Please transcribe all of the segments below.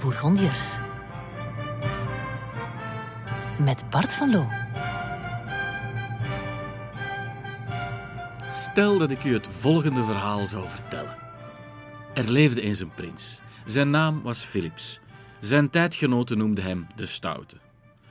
Bourgondiërs. Met Bart van Loo. Stel dat ik u het volgende verhaal zou vertellen. Er leefde eens een prins. Zijn naam was Philips. Zijn tijdgenoten noemden hem de Stoute.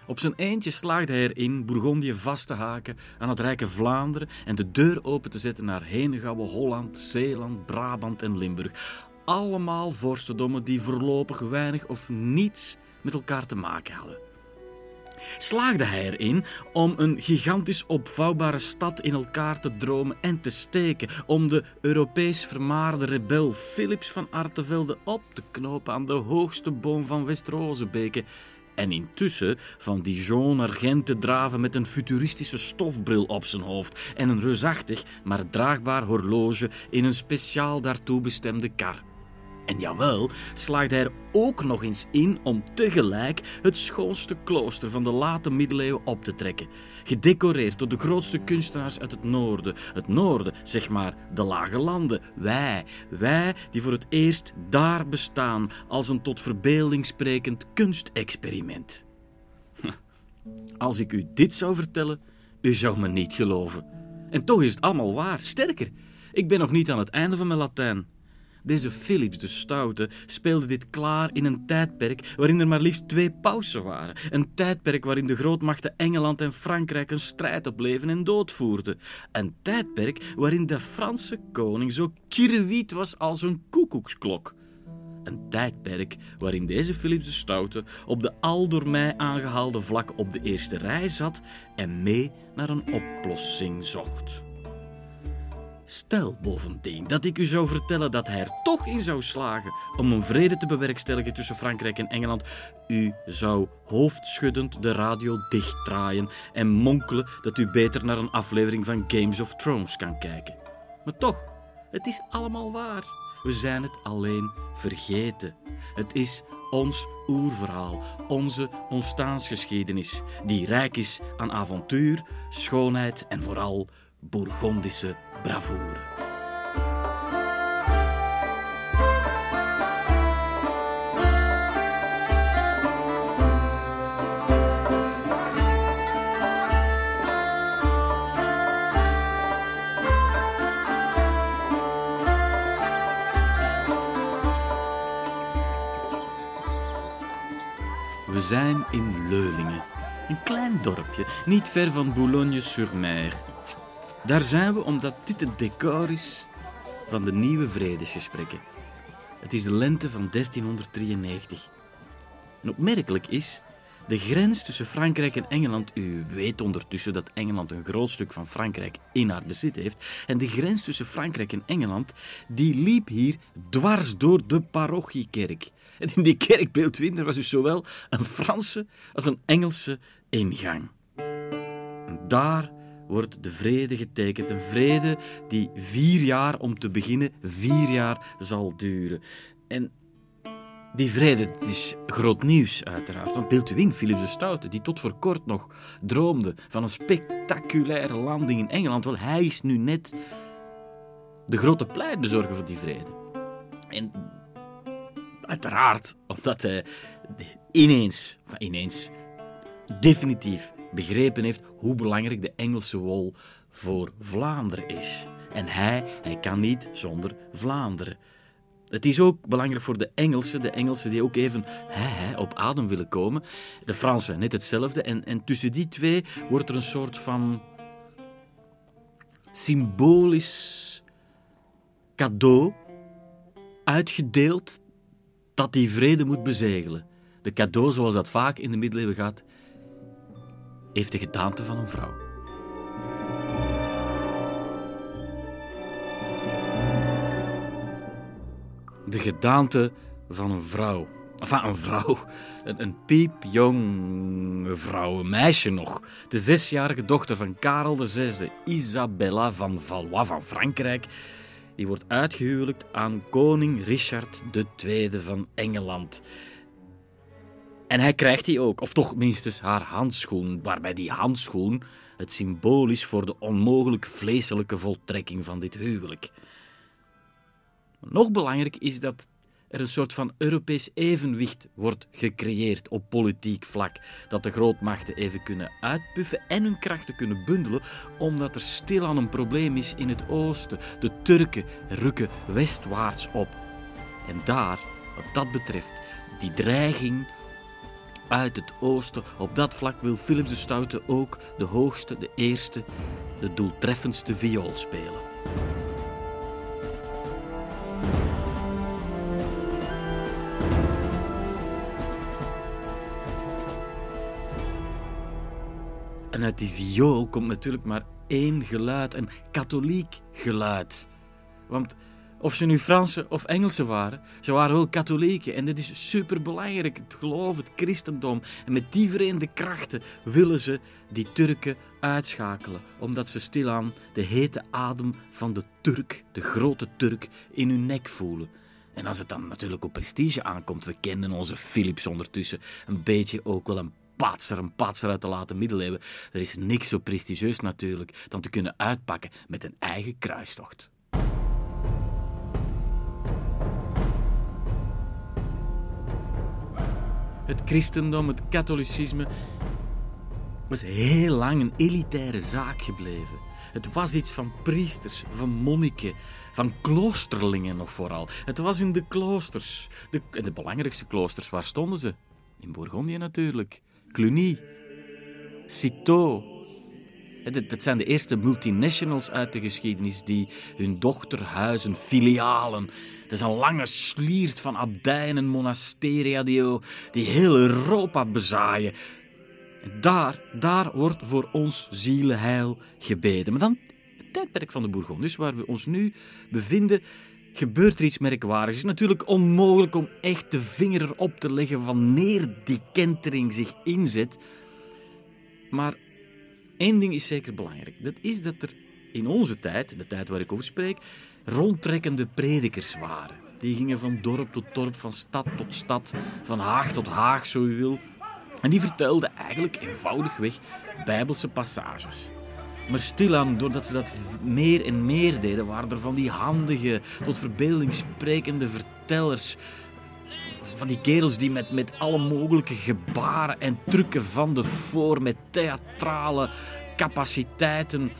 Op zijn eentje slaagde hij erin Bourgondië vast te haken aan het rijke Vlaanderen en de deur open te zetten naar Henegouwen, Holland, Zeeland, Brabant en Limburg. Allemaal vorstendommen die voorlopig weinig of niets met elkaar te maken hadden. Slaagde hij erin om een gigantisch opvouwbare stad in elkaar te dromen en te steken, om de Europees vermaarde rebel Philips van Artevelde op te knopen aan de hoogste boom van West-Rozebeke en intussen van Dijon naar Gent te draven met een futuristische stofbril op zijn hoofd en een reusachtig, maar draagbaar horloge in een speciaal daartoe bestemde kar. En jawel, slaagde hij er ook nog eens in om tegelijk het schoonste klooster van de late middeleeuwen op te trekken. Gedecoreerd door de grootste kunstenaars uit het noorden. Het noorden, zeg maar, de lage landen. Wij, wij die voor het eerst daar bestaan als een tot verbeelding sprekend kunstexperiment. Als ik u dit zou vertellen, u zou me niet geloven. En toch is het allemaal waar. Sterker, ik ben nog niet aan het einde van mijn Latijn. Deze Philips de Stoute speelde dit klaar in een tijdperk waarin er maar liefst twee pausen waren. Een tijdperk waarin de grootmachten Engeland en Frankrijk een strijd op leven en dood voerden. Een tijdperk waarin de Franse koning zo kirrewiet was als een koekoeksklok. Een tijdperk waarin deze Philips de Stoute op de al door mij aangehaalde vlak op de eerste rij zat en mee naar een oplossing zocht. Stel bovendien dat ik u zou vertellen dat hij er toch in zou slagen om een vrede te bewerkstelligen tussen Frankrijk en Engeland. U zou hoofdschuddend de radio dichtdraaien en monkelen dat u beter naar een aflevering van Games of Thrones kan kijken. Maar toch, het is allemaal waar. We zijn het alleen vergeten. Het is ons oerverhaal, onze ontstaansgeschiedenis, die rijk is aan avontuur, schoonheid en vooral Bourgondische bravoure. We zijn in Leulingen, een klein dorpje, niet ver van Boulogne-sur-Mer. Daar zijn we omdat dit het decor is van de nieuwe vredesgesprekken. Het is de lente van 1393. En opmerkelijk is, de grens tussen Frankrijk en Engeland, u weet ondertussen dat Engeland een groot stuk van Frankrijk in haar bezit heeft, en de grens tussen Frankrijk en Engeland, die liep hier dwars door de parochiekerk. En in die kerk Beeldwinder was dus zowel een Franse als een Engelse ingang. En daar wordt de vrede getekend. Een vrede die vier jaar, om te beginnen, vier jaar zal duren. En die vrede het is groot nieuws, uiteraard. Want beeld u in, Philips de Stoute, die tot voor kort nog droomde van een spectaculaire landing in Engeland. Wel, hij is nu net de grote pleitbezorger voor die vrede. En uiteraard, omdat hij ineens, ineens, definitief begrepen heeft hoe belangrijk de Engelse wol voor Vlaanderen is. En hij, hij kan niet zonder Vlaanderen. Het is ook belangrijk voor de Engelsen, de Engelsen die ook even hè, hè, op adem willen komen. De Fransen net hetzelfde. En, en tussen die twee wordt er een soort van symbolisch cadeau uitgedeeld dat die vrede moet bezegelen. De cadeau, zoals dat vaak in de middeleeuwen gaat, heeft de gedaante van een vrouw. De gedaante van een vrouw. Enfin, een vrouw. Een, een piepjonge vrouw, een meisje nog. De zesjarige dochter van Karel VI, Isabella van Valois van Frankrijk. Die wordt uitgehuwelijkt aan koning Richard II van Engeland. En hij krijgt die ook, of toch minstens haar handschoen, waarbij die handschoen het symbool is voor de onmogelijk vleeselijke voltrekking van dit huwelijk. Nog belangrijk is dat er een soort van Europees evenwicht wordt gecreëerd op politiek vlak. Dat de grootmachten even kunnen uitpuffen en hun krachten kunnen bundelen, omdat er stilaan een probleem is in het oosten. De Turken rukken westwaarts op. En daar, wat dat betreft, die dreiging uit het oosten, op dat vlak wil Philips de Stoute ook de hoogste, de eerste, de doeltreffendste viool spelen. En uit die viool komt natuurlijk maar één geluid, een katholiek geluid. Want of ze nu Fransen of Engelsen waren, ze waren wel katholieken. En dat is superbelangrijk, het geloof, het christendom. En met die verenigde krachten willen ze die Turken uitschakelen, omdat ze stilaan de hete adem van de Turk, de grote Turk, in hun nek voelen. En als het dan natuurlijk op prestige aankomt, we kennen onze Philips ondertussen een beetje ook wel een patser, een patser uit de late middeleeuwen. Er is niks zo prestigieus natuurlijk dan te kunnen uitpakken met een eigen kruistocht. Het christendom, het katholicisme, was heel lang een elitaire zaak gebleven. Het was iets van priesters, van monniken, van kloosterlingen nog vooral. Het was in de kloosters. De, de belangrijkste kloosters, waar stonden ze? In Bourgondië natuurlijk. Cluny, Citeaux. Dat zijn de eerste multinationals uit de geschiedenis die hun dochterhuizen, filialen. Het is een lange sliert van abdijen en monasteria die, die heel Europa bezaaien. En daar, daar wordt voor ons zielenheil gebeden. Maar dan het tijdperk van de Bourgondiërs, waar we ons nu bevinden, gebeurt er iets merkwaardigs. Het is natuurlijk onmogelijk om echt de vinger erop te leggen wanneer die kentering zich inzet. Maar één ding is zeker belangrijk. Dat is dat er in onze tijd, de tijd waar ik over spreek, rondtrekkende predikers waren. Die gingen van dorp tot dorp, van stad tot stad, van haag tot haag, zo u wil. En die vertelden eigenlijk eenvoudigweg bijbelse passages. Maar stilaan, doordat ze dat meer en meer deden, waren er van die handige, tot verbeelding sprekende vertellers. Van die kerels die met, met alle mogelijke gebaren en trucken van de voor, met theatrale capaciteiten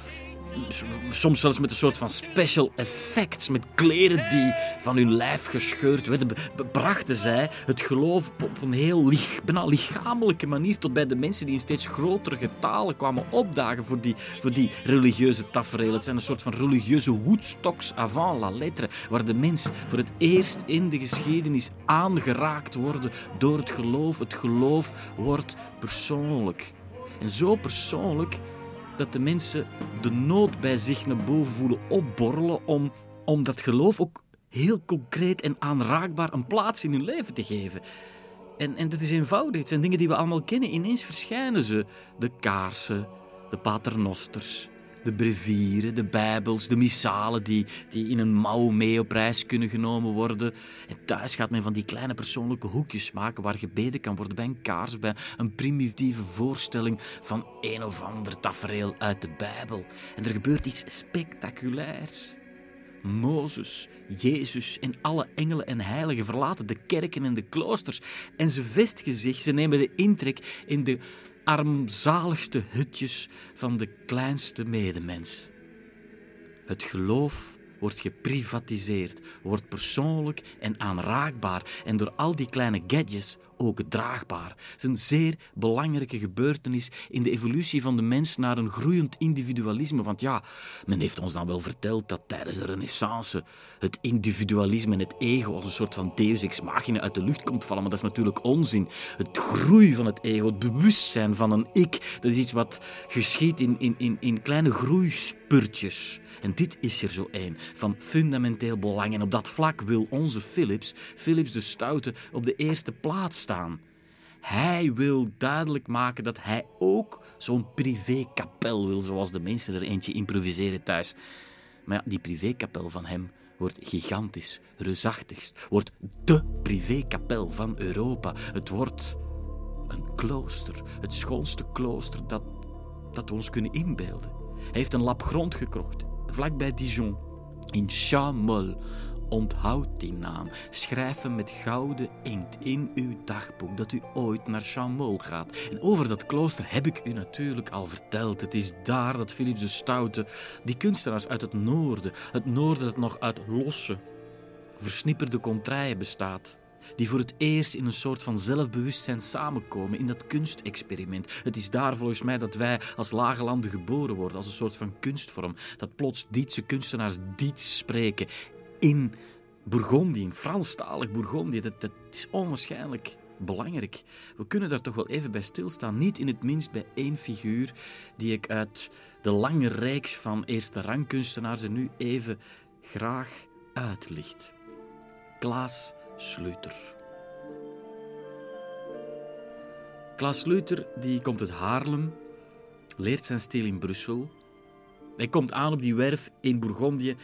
soms zelfs met een soort van special effects, met kleren die van hun lijf gescheurd werden, brachten zij het geloof op een heel bijna lichamelijke manier tot bij de mensen die in steeds grotere getalen kwamen opdagen voor die, voor die religieuze tafereel. Het zijn een soort van religieuze woodstocks avant la lettre, waar de mensen voor het eerst in de geschiedenis aangeraakt worden door het geloof. Het geloof wordt persoonlijk. En zo persoonlijk dat de mensen de nood bij zich naar boven voelen opborrelen om, om dat geloof ook heel concreet en aanraakbaar een plaats in hun leven te geven. En, en dat is eenvoudig. Het zijn dingen die we allemaal kennen. Ineens verschijnen ze. De kaarsen, de paternosters, de brevieren, de bijbels, de missalen die, die in een mouw mee op reis kunnen genomen worden. En thuis gaat men van die kleine persoonlijke hoekjes maken waar gebeden kan worden bij een kaars, bij een primitieve voorstelling van een of ander tafereel uit de Bijbel. En er gebeurt iets spectaculairs. Mozes, Jezus en alle engelen en heiligen verlaten de kerken en de kloosters en ze vestigen zich, ze nemen de intrek in de armzaligste hutjes van de kleinste medemens. Het geloof wordt geprivatiseerd, wordt persoonlijk en aanraakbaar en door al die kleine gadgets ook draagbaar. Het is een zeer belangrijke gebeurtenis in de evolutie van de mens naar een groeiend individualisme. Want ja, men heeft ons dan wel verteld dat tijdens de renaissance het individualisme en het ego als een soort van deus ex machina uit de lucht komt vallen. Maar dat is natuurlijk onzin. Het groei van het ego, het bewustzijn van een ik, dat is iets wat geschiet in, in, in, in kleine groeispurtjes. En dit is er zo één van fundamenteel belang. En op dat vlak wil onze Philips, Philips de Stoute, op de eerste plaats staan. Hij wil duidelijk maken dat hij ook zo'n privékapel wil, zoals de mensen er eentje improviseren thuis. Maar ja, die privékapel van hem wordt gigantisch, reusachtigst, wordt dé privékapel van Europa. Het wordt een klooster, het schoonste klooster dat, dat we ons kunnen inbeelden. Hij heeft een lap grond gekocht, vlakbij Dijon, in Chamol, Onthoud die naam. Schrijf hem met gouden inkt in uw dagboek dat u ooit naar Chaumol gaat. En over dat klooster heb ik u natuurlijk al verteld. Het is daar dat Philips de Stoute, die kunstenaars uit het noorden, het noorden dat nog uit losse, versnipperde contraien bestaat, die voor het eerst in een soort van zelfbewustzijn samenkomen in dat kunstexperiment. Het is daar volgens mij dat wij als lage landen geboren worden, als een soort van kunstvorm. Dat plots Dietse kunstenaars Diets spreken in Bourgondië, in Franstalig Bourgondië. Dat, is onwaarschijnlijk belangrijk. We kunnen daar toch wel even bij stilstaan. Niet in het minst bij één figuur die ik uit de lange reeks van eerste rangkunstenaars er nu even graag uitlicht. Klaas Sleuter. Klaas Sleuter die komt uit Haarlem, leert zijn stil in Brussel. Hij komt aan op die werf in Bourgondië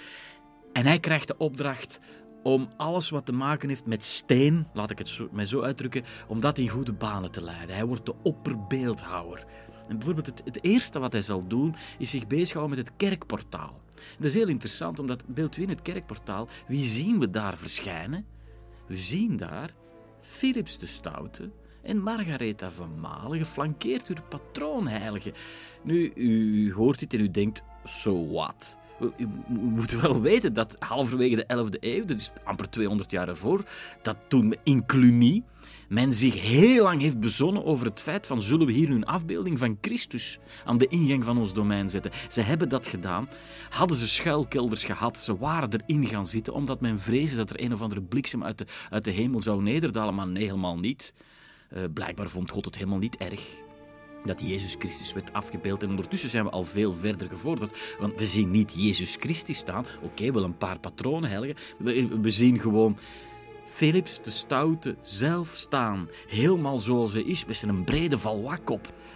en hij krijgt de opdracht om alles wat te maken heeft met steen, laat ik het mij zo uitdrukken, om dat in goede banen te leiden. Hij wordt de opperbeeldhouwer. En bijvoorbeeld het, het eerste wat hij zal doen, is zich bezighouden met het kerkportaal. Dat is heel interessant, omdat beeld u in het kerkportaal, wie zien we daar verschijnen? We zien daar Philips de Stoute en Margaretha van Malen, geflankeerd door de. Nu, u hoort dit en u denkt, so what? U moet wel weten dat halverwege de 11e eeuw, dat is amper 200 jaar ervoor, dat toen in Cluny men zich heel lang heeft bezonnen over het feit van zullen we hier een afbeelding van Christus aan de ingang van ons domein zetten. Ze hebben dat gedaan. Hadden ze schuilkelders gehad, ze waren erin gaan zitten omdat men vreesde dat er een of andere bliksem uit de, uit de hemel zou nederdalen, maar nee, helemaal niet. Uh, blijkbaar vond God het helemaal niet erg dat Jezus Christus werd afgebeeld. En ondertussen zijn we al veel verder gevorderd, want we zien niet Jezus Christus staan. Oké, wel een paar patronen helgen. We, we zien gewoon Philips de Stoute zelf staan. Helemaal zoals hij is, met zijn brede valwak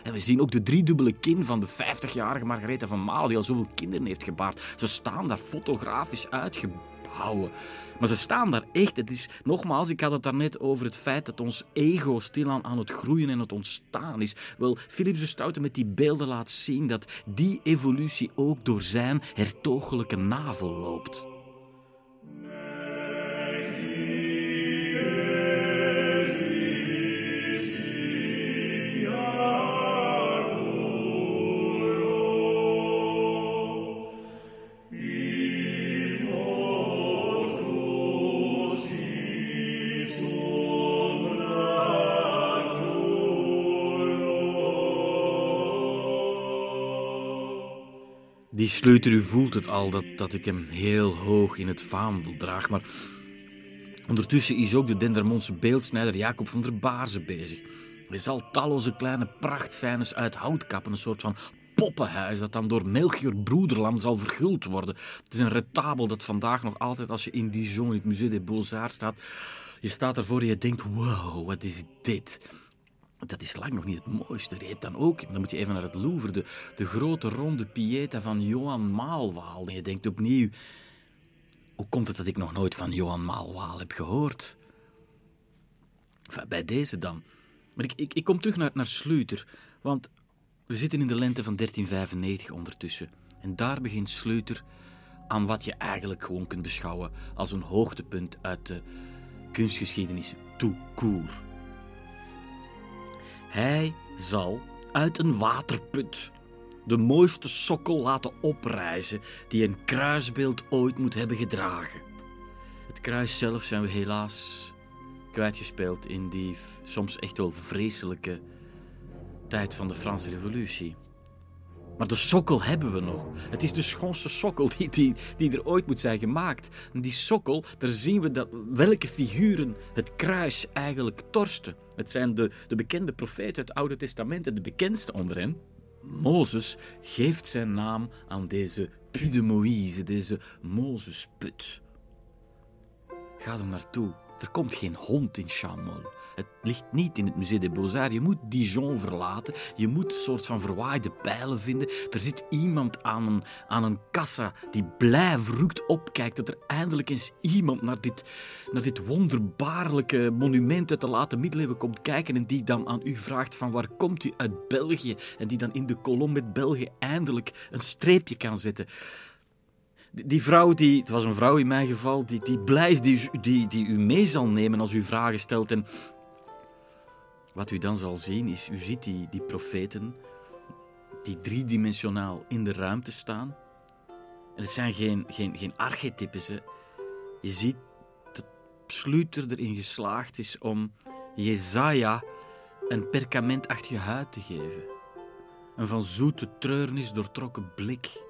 En we zien ook de driedubbele kin van de 50-jarige Margaretha van Maal, die al zoveel kinderen heeft gebaard. Ze staan daar fotografisch uitgebouwen. Maar ze staan daar echt. Het is, nogmaals, ik had het daarnet over het feit dat ons ego stilaan aan het groeien en het ontstaan is. Wel, Philips de Stoute met die beelden laat zien dat die evolutie ook door zijn hertogelijke navel loopt. Die sleuter, u voelt het al, dat, dat ik hem heel hoog in het vaandel draag. Maar ondertussen is ook de Dendermondse beeldsnijder Jacob van der Baarzen bezig. Hij zal talloze kleine prachtscènes uit hout kappen, een soort van poppenhuis dat dan door Melchior Broederland zal verguld worden. Het is een retabel dat vandaag nog altijd, als je in Dijon in het Musée des Beaux-Arts staat, je staat ervoor en je denkt, wow, wat is dit? Dat is lang nog niet het mooiste. Je hebt dan ook, dan moet je even naar het Louvre, de, grote ronde Pieta van Johan Maalwaal. En je denkt opnieuw, hoe komt het dat ik nog nooit van Johan Maalwaal heb gehoord? Enfin, bij deze dan. Maar ik, ik, ik kom terug naar, naar Sleuter, want we zitten in de lente van 1395 ondertussen. En daar begint Sleuter aan wat je eigenlijk gewoon kunt beschouwen als een hoogtepunt uit de kunstgeschiedenis tout court. Hij zal uit een waterput de mooiste sokkel laten oprijzen die een kruisbeeld ooit moet hebben gedragen. Het kruis zelf zijn we helaas kwijtgespeeld in die soms echt wel vreselijke tijd van de Franse Revolutie. Maar de sokkel hebben we nog. Het is de schoonste sokkel die, die, die er ooit moet zijn gemaakt. En die sokkel, daar zien we dat, welke figuren het kruis eigenlijk torsten. Het zijn de, de bekende profeten uit het Oude Testament en de bekendste onder hen. Mozes geeft zijn naam aan deze Puy de Moïse, deze Mozesput. Ga er naartoe. Er komt geen hond in Chamonix. Het ligt niet in het Musée des Beaux-Arts. Je moet Dijon verlaten. Je moet een soort van verwaaide pijlen vinden. Er zit iemand aan een, aan een kassa die blij verrukt opkijkt dat er eindelijk eens iemand naar dit, naar dit wonderbaarlijke monument uit de late middeleeuwen komt kijken en die dan aan u vraagt van waar komt u uit België en die dan in de kolom met België eindelijk een streepje kan zetten. Die vrouw, die, het was een vrouw in mijn geval, die, die blij is, die, die, die u mee zal nemen als u vragen stelt. En wat u dan zal zien is, u ziet die, die profeten, die driedimensionaal in de ruimte staan. En het zijn geen, geen, geen archetypes. Je ziet dat Sluiter erin geslaagd is om Jezaja een perkamentachtige huid te geven. Een van zoete treurnis doortrokken blik.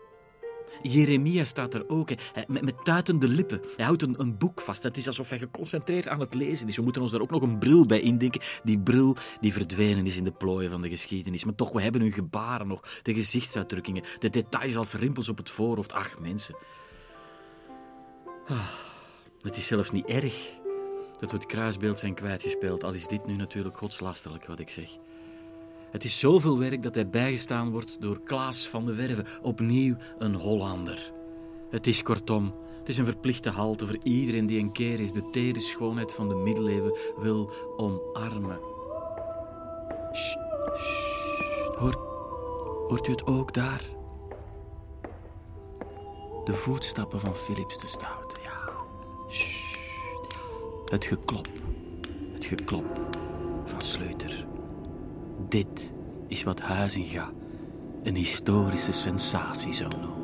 Jeremia staat er ook, met, met tuitende lippen. Hij houdt een, boek vast. Het is alsof hij geconcentreerd aan het lezen is. We moeten ons daar ook nog een bril bij indenken. Die bril die verdwenen is in de plooien van de geschiedenis. Maar toch, we hebben hun gebaren nog, de gezichtsuitdrukkingen, de details als rimpels op het voorhoofd. Ach, mensen. Ah, het is zelfs niet erg dat we het kruisbeeld zijn kwijtgespeeld, al is dit nu natuurlijk godslasterlijk wat ik zeg. Het is zoveel werk dat hij bijgestaan wordt door Klaas van de Werven, opnieuw een Hollander. Het is kortom, het is een verplichte halte voor iedereen die een keer eens de tere schoonheid van de middeleeuwen wil omarmen. Sst, sst, hoort, u het ook daar? De voetstappen van Philips de Stoute, ja. Het geklop, het geklop van Sleuter. Dit is wat Huizinga een historische sensatie zou noemen.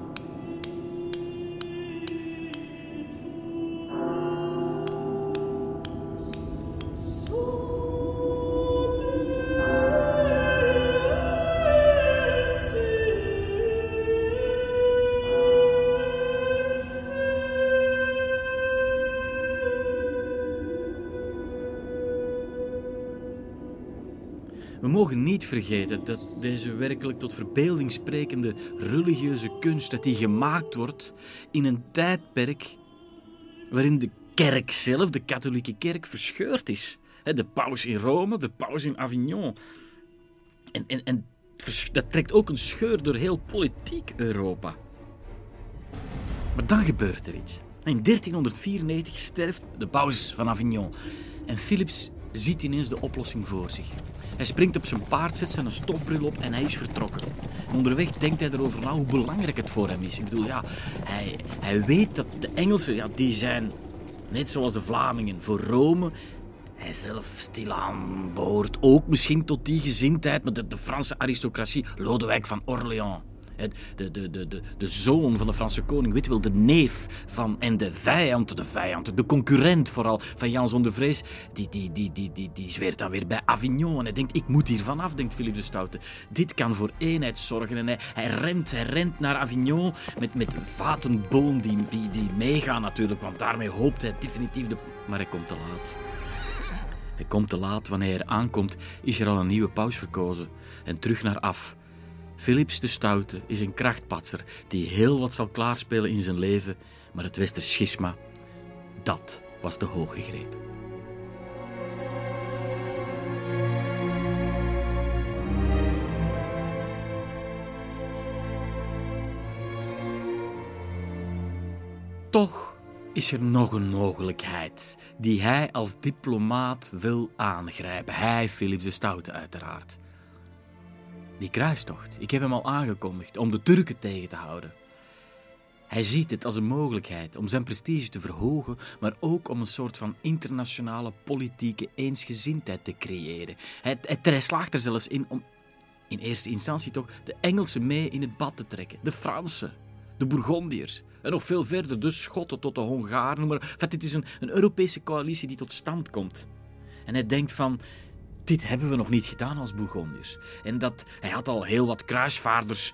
Dat deze werkelijk tot verbeelding sprekende religieuze kunst, dat die gemaakt wordt in een tijdperk waarin de kerk zelf, de katholieke kerk, verscheurd is. De paus in Rome, de paus in Avignon. En, en, en dat trekt ook een scheur door heel politiek Europa. Maar dan gebeurt er iets. In 1394 sterft de paus van Avignon. En Philips ziet ineens de oplossing voor zich. Hij springt op zijn paard, zet zijn stofbril op en hij is vertrokken. onderweg denkt hij erover na hoe belangrijk het voor hem is. Ik bedoel, ja, hij, hij weet dat de Engelsen, ja, die zijn net zoals de Vlamingen voor Rome. Hij zelf stilaan behoort ook misschien tot die gezindheid, maar de, de Franse aristocratie, Lodewijk van Orléans de, de, de, de, de zoon van de Franse koning, weet wel, de neef van en de vijand, de vijand, de concurrent vooral van Jan zonder vrees, die, die, die, die, die, die zweert dan weer bij Avignon. En hij denkt, ik moet hier vanaf, denkt Philippe de Stoute. Dit kan voor eenheid zorgen. En hij, rent, hij rent naar Avignon met, met vatenboon die, die, die meegaan natuurlijk, want daarmee hoopt hij definitief de... Maar hij komt te laat. Hij komt te laat. Wanneer hij aankomt, is er al een nieuwe paus verkozen. En terug naar af. Philips de Stoute is een krachtpatser die heel wat zal klaarspelen in zijn leven, maar het Westerschisma, dat was te hoog gegrepen. Toch is er nog een mogelijkheid die hij als diplomaat wil aangrijpen. Hij, Philips de Stoute, uiteraard. Die kruistocht, ik heb hem al aangekondigd om de Turken tegen te houden. Hij ziet het als een mogelijkheid om zijn prestige te verhogen, maar ook om een soort van internationale politieke eensgezindheid te creëren. Hij, hij slaagt er zelfs in om in eerste instantie toch de Engelsen mee in het bad te trekken, de Fransen, de Bourgondiërs en nog veel verder de Schotten tot de Hongaren. Maar dit is een, een Europese coalitie die tot stand komt. En hij denkt van, dit hebben we nog niet gedaan als Bourgondiërs. En dat, hij had al heel wat kruisvaarders.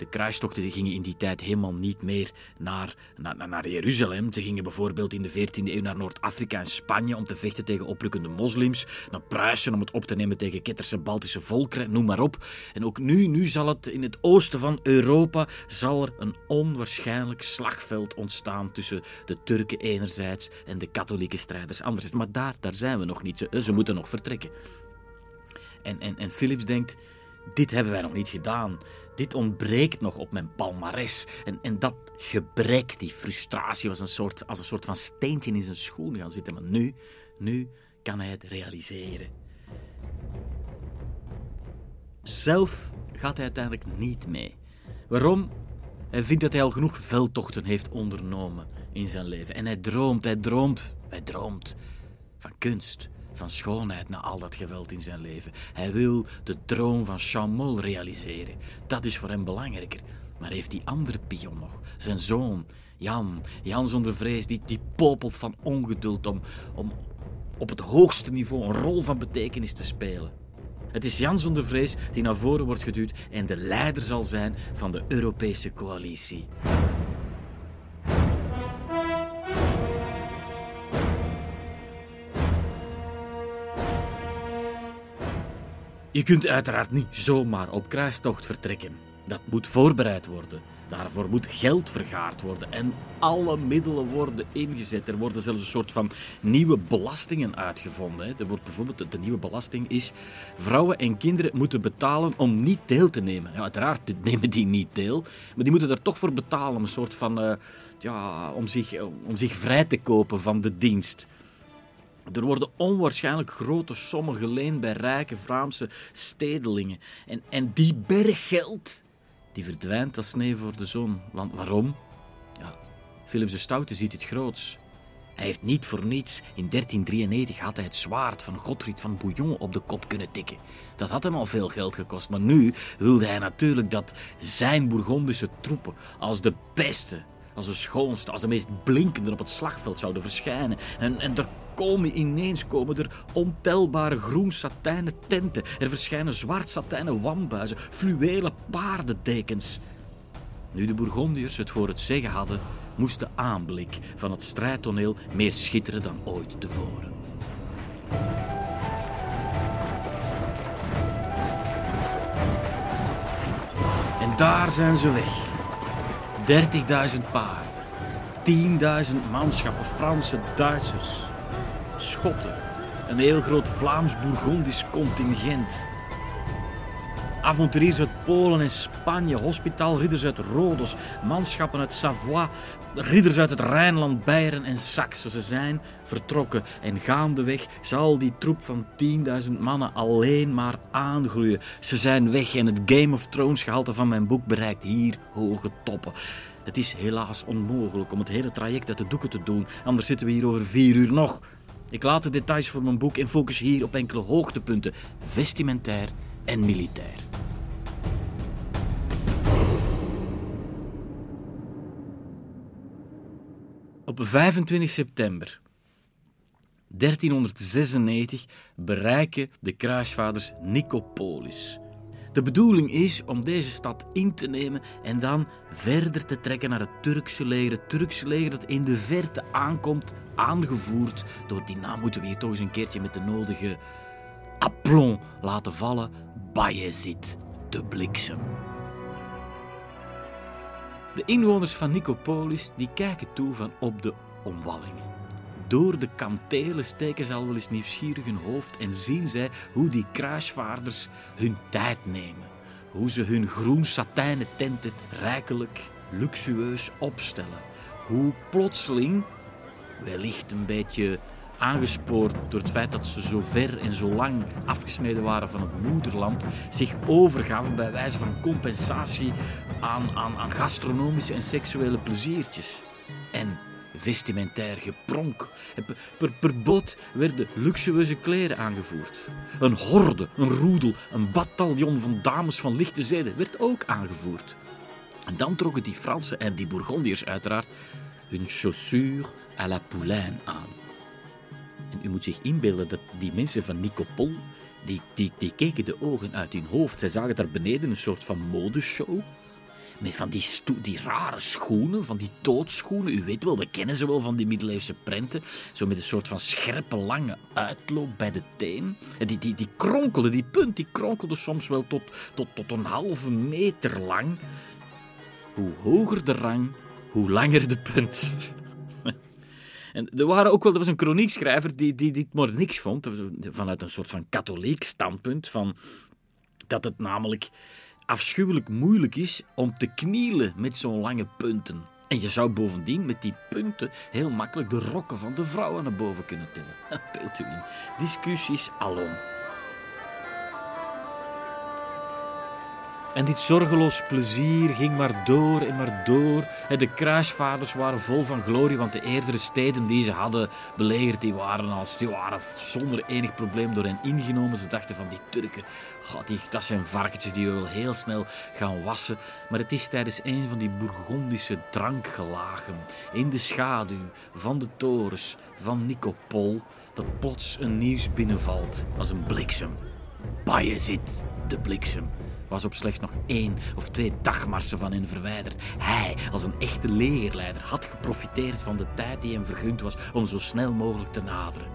De kruistochten gingen in die tijd helemaal niet meer naar, naar, naar Jeruzalem. Ze gingen bijvoorbeeld in de 14e eeuw naar Noord-Afrika en Spanje om te vechten tegen oprukkende moslims. Naar Pruisen om het op te nemen tegen ketterse Baltische volkeren, noem maar op. En ook nu, nu zal het in het oosten van Europa zal er een onwaarschijnlijk slagveld ontstaan tussen de Turken enerzijds en de katholieke strijders anderzijds. Maar daar, daar zijn we nog niet. Ze, ze moeten nog vertrekken. En, en, en Philips denkt, dit hebben wij nog niet gedaan. Dit ontbreekt nog op mijn palmares. En, en dat gebrek, die frustratie, was een soort, als een soort van steentje in zijn schoen gaan zitten. Maar nu, nu kan hij het realiseren. Zelf gaat hij uiteindelijk niet mee. Waarom? Hij vindt dat hij al genoeg veldtochten heeft ondernomen in zijn leven. En hij droomt, hij droomt, hij droomt van kunst, van schoonheid na al dat geweld in zijn leven. Hij wil de droom van Chamol realiseren. Dat is voor hem belangrijker. Maar heeft die andere pion nog, zijn zoon, Jan, Jan zonder vrees, die, die popelt van ongeduld om, om op het hoogste niveau een rol van betekenis te spelen. Het is Jan zonder vrees die naar voren wordt geduwd en de leider zal zijn van de Europese coalitie. Je kunt uiteraard niet zomaar op kruistocht vertrekken. Dat moet voorbereid worden. Daarvoor moet geld vergaard worden en alle middelen worden ingezet. Er worden zelfs een soort van nieuwe belastingen uitgevonden. Er wordt bijvoorbeeld, de nieuwe belasting is, vrouwen en kinderen moeten betalen om niet deel te nemen. Ja, uiteraard nemen die niet deel, maar die moeten er toch voor betalen een soort van, uh, ja, om zich, om zich vrij te kopen van de dienst. Er worden onwaarschijnlijk grote sommen geleend bij rijke Vlaamse stedelingen. En, en die berg geld die verdwijnt als sneeuw voor de zon. Want waarom? Ja, Philips de Stoute ziet het groots. Hij heeft niet voor niets in 1393 had hij het zwaard van Godfried van Bouillon op de kop kunnen tikken. Dat had hem al veel geld gekost, maar nu wilde hij natuurlijk dat zijn Bourgondische troepen als de beste, als de schoonste, als de meest blinkende op het slagveld zouden verschijnen. En, en er komen ineens komen er ontelbare groen satijnen tenten. Er verschijnen zwart satijnen wambuizen, fluwelen paardendekens. Nu de Bourgondiërs het voor het zeggen hadden, moest de aanblik van het strijdtoneel meer schitteren dan ooit tevoren. En daar zijn ze weg. 30.000 paarden, 10.000 manschappen, Franse, Duitsers. Schotten. Een heel groot Vlaams-Bourgondisch contingent. Avonturiers uit Polen en Spanje, hospitaalridders uit Rhodos, manschappen uit Savoie, ridders uit het Rijnland, Beieren en Saxe. Ze zijn vertrokken en gaandeweg zal die troep van 10.000 mannen alleen maar aangroeien. Ze zijn weg en het Game of Thrones gehalte van mijn boek bereikt hier hoge toppen. Het is helaas onmogelijk om het hele traject uit de doeken te doen, anders zitten we hier over vier uur nog. Ik laat de details voor mijn boek en focus hier op enkele hoogtepunten, vestimentair en militair. Op 25 september 1396 bereiken de kruisvaarders Nicopolis. De bedoeling is om deze stad in te nemen en dan verder te trekken naar het Turkse leger. Het Turkse leger dat in de verte aankomt, aangevoerd door die naam moeten we hier toch eens een keertje met de nodige aplomb laten vallen. Bayezid, de bliksem. De inwoners van Nicopolis die kijken toe van op de omwallingen. Door de kantelen steken ze al wel eens nieuwsgierig hun hoofd en zien zij hoe die kruisvaarders hun tijd nemen. Hoe ze hun groen satijnen tenten rijkelijk, luxueus opstellen. Hoe plotseling, wellicht een beetje aangespoord door het feit dat ze zo ver en zo lang afgesneden waren van het moederland, zich overgaven bij wijze van compensatie aan, aan, aan gastronomische en seksuele pleziertjes. En vestimentair gepronk. Per, per boot werden luxueuze kleren aangevoerd. Een horde, een roedel, een bataljon van dames van lichte zeden werd ook aangevoerd. En dan trokken die Fransen en die Bourgondiërs uiteraard hun chaussures à la poulain aan. En u moet zich inbeelden dat die mensen van Nicopol, die, die, die keken de ogen uit hun hoofd. Zij zagen daar beneden een soort van modeshow met van die, die rare schoenen, van die toodschoenen. U weet wel, we kennen ze wel van die middeleeuwse prenten. Zo met een soort van scherpe, lange uitloop bij de teen. En die, die, die kronkelde, die punt, die kronkelde soms wel tot, tot, tot een halve meter lang. Hoe hoger de rang, hoe langer de punt. En er waren ook wel, er was een chroniekschrijver die, die, het maar niks vond, vanuit een soort van katholiek standpunt, van dat het namelijk afschuwelijk moeilijk is om te knielen met zo'n lange punten. En je zou bovendien met die punten heel makkelijk de rokken van de vrouwen naar boven kunnen tillen. Beeld u in. Discussies alom. En dit zorgeloos plezier ging maar door en maar door. De kruisvaarders waren vol van glorie, want de eerdere steden die ze hadden belegerd, die waren, als, die waren zonder enig probleem door hen ingenomen. Ze dachten van die Turken, God, die, dat zijn varkentjes die we wel heel snel gaan wassen. Maar het is tijdens een van die Bourgondische drankgelagen, in de schaduw van de torens van Nicopol, dat plots een nieuws binnenvalt als een bliksem. Bayezid, de bliksem was op slechts nog één of twee dagmarsen van hen verwijderd. Hij, als een echte legerleider, had geprofiteerd van de tijd die hem vergund was om zo snel mogelijk te naderen.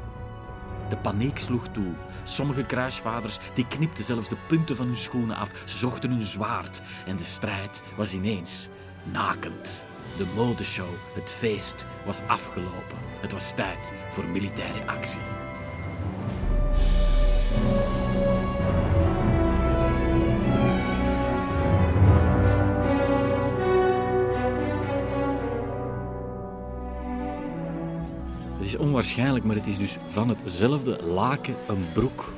De paniek sloeg toe. Sommige kruisvaders die knipten zelfs de punten van hun schoenen af. Zochten hun zwaard. En de strijd was ineens nakend. De modeshow, het feest, was afgelopen. Het was tijd voor militaire actie. Onwaarschijnlijk, maar het is dus van hetzelfde laken een broek.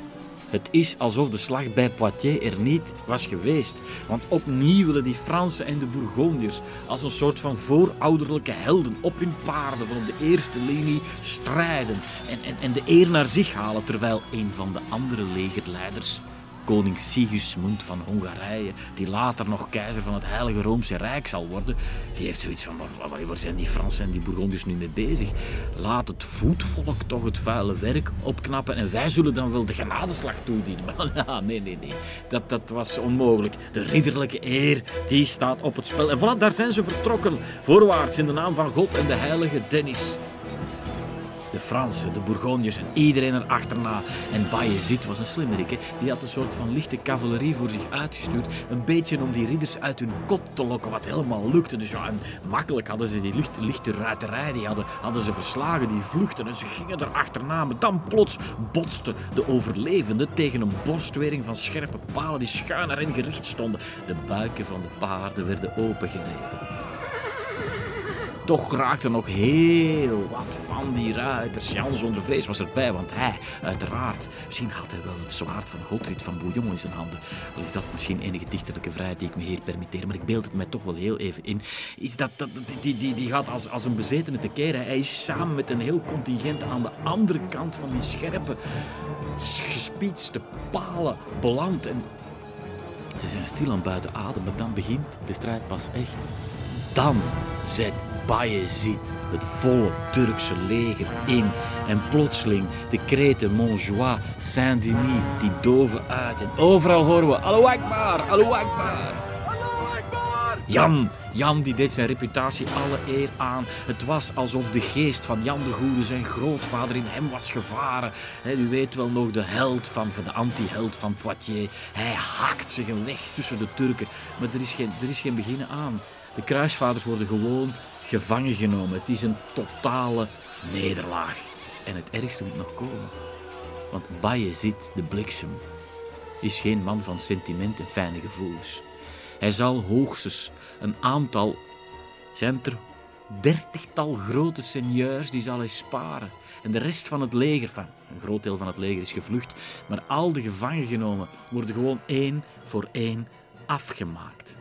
Het is alsof de slag bij Poitiers er niet was geweest. Want opnieuw willen die Fransen en de Bourgondiërs als een soort van voorouderlijke helden op hun paarden van de eerste linie strijden en, en, en de eer naar zich halen, terwijl een van de andere legerleiders koning Sigismund van Hongarije, die later nog keizer van het Heilige Roomse Rijk zal worden, die heeft zoiets van, waar zijn die Fransen en die Bourgondiërs nu mee bezig? Laat het voetvolk toch het vuile werk opknappen en wij zullen dan wel de genadeslag toedienen. Maar nee, nee, nee, dat, dat was onmogelijk. De ridderlijke eer, die staat op het spel. En voilà, daar zijn ze vertrokken, voorwaarts in de naam van God en de heilige Dennis de Fransen, de Bourgondiërs en iedereen erachterna. En Bayezid was een slimmerik. Die had een soort van lichte cavalerie voor zich uitgestuurd. Een beetje om die ridders uit hun kot te lokken, wat helemaal lukte. Dus ja, en makkelijk hadden ze die lichte, lichte ruiterij, die hadden, hadden ze verslagen, die vluchten. En ze gingen er achterna. Maar dan plots botsten de overlevenden tegen een borstwering van scherpe palen die schuin naar hen gericht stonden. De buiken van de paarden werden opengereden. Toch raakte nog heel wat van die ruiters. Jan zonder vrees was erbij, want hij, uiteraard, misschien had hij wel het zwaard van Godfried van Bouillon in zijn handen. Al is dat misschien enige dichterlijke vrijheid die ik me hier permitteer, maar ik beeld het mij toch wel heel even in. Is dat, die, die, die gaat als, als een bezetene te keren. Hij is samen met een heel contingent aan de andere kant van die scherpe, gespietste palen beland. En ze zijn stil aan buiten adem, maar dan begint de strijd pas echt. Dan zet Bayezid het volle Turkse leger in. En plotseling de kreten Montjoie, Saint-Denis, die doven uit. En overal horen we Allahu Akbar, Allahu Akbar. Jan, Jan die deed zijn reputatie alle eer aan. Het was alsof de geest van Jan de Goede, zijn grootvader, in hem was gevaren. u weet wel nog de held van, de anti-held van Poitiers. Hij hakt zich een weg tussen de Turken. Maar er is geen, er is geen beginnen aan. De kruisvaders worden gewoon gevangen genomen. Het is een totale nederlaag. En het ergste moet nog komen. Want Bayezid, de bliksem, is geen man van sentiment en fijne gevoelens. Hij zal hoogstens een aantal, zijn er dertigtal grote seigneurs, die zal hij sparen. En de rest van het leger, van, een groot deel van het leger is gevlucht, maar al de gevangen genomen worden gewoon één voor één afgemaakt.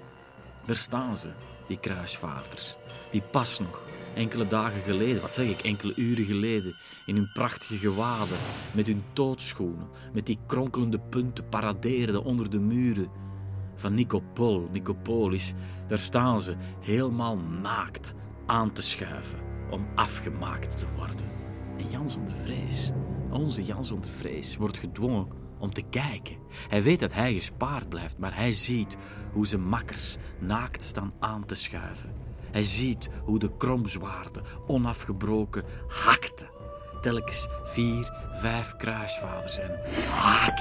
Daar staan ze, die kruisvaarders, die pas nog enkele dagen geleden, wat zeg ik, enkele uren geleden, in hun prachtige gewaden, met hun toodschoenen, met die kronkelende punten paradeerden onder de muren van Nicopol, Nicopolis, daar staan ze helemaal naakt aan te schuiven om afgemaakt te worden. En Jan zonder vrees, onze Jan zonder vrees, wordt gedwongen om te kijken. Hij weet dat hij gespaard blijft, maar hij ziet hoe zijn makkers naakt staan aan te schuiven. Hij ziet hoe de kromzwaarden onafgebroken hakten. Telkens vier, vijf kruisvaders en hak.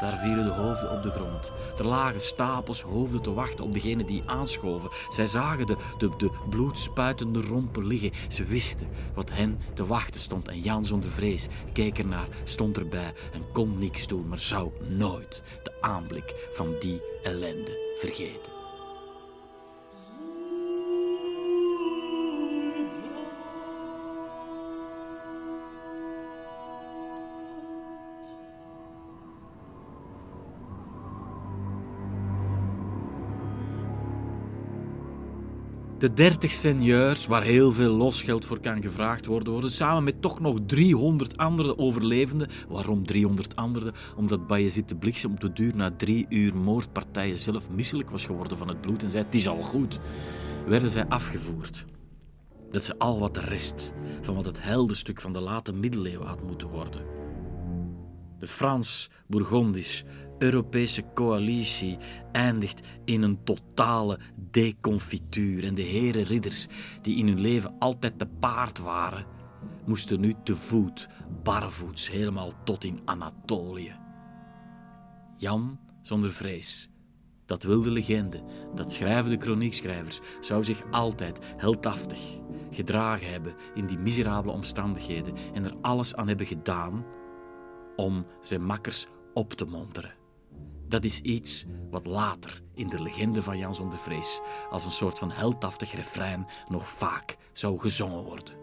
Daar vielen de hoofden op de grond. Er lagen stapels hoofden te wachten op degene die aanschoven. Zij zagen de, de, de bloedspuitende rompen liggen. Ze wisten wat hen te wachten stond. En Jan zonder vrees keek ernaar, stond erbij en kon niks doen, maar zou nooit de aanblik van die ellende vergeten. De 30 seigneurs, waar heel veel losgeld voor kan gevraagd worden, worden samen met toch nog 300 andere overlevenden. Waarom 300 anderen? Omdat Bayezid de Bliksem op de duur na drie uur moordpartijen zelf misselijk was geworden van het bloed en zei: Het is al goed. Werden zij afgevoerd. Dat is al wat de rest van wat het heldenstuk van de late middeleeuwen had moeten worden. De Frans-Bourgondisch Europese coalitie eindigt in een totale deconfituur. En de heren ridders, die in hun leven altijd te paard waren, moesten nu te voet, barvoets, helemaal tot in Anatolië. Jan zonder vrees. Dat wilde legende, dat schrijven de chroniekschrijvers, zou zich altijd heldhaftig gedragen hebben in die miserabele omstandigheden en er alles aan hebben gedaan om zijn makkers op te monteren. Dat is iets wat later in de legende van Jan zonder vrees als een soort van heldhaftig refrein nog vaak zou gezongen worden.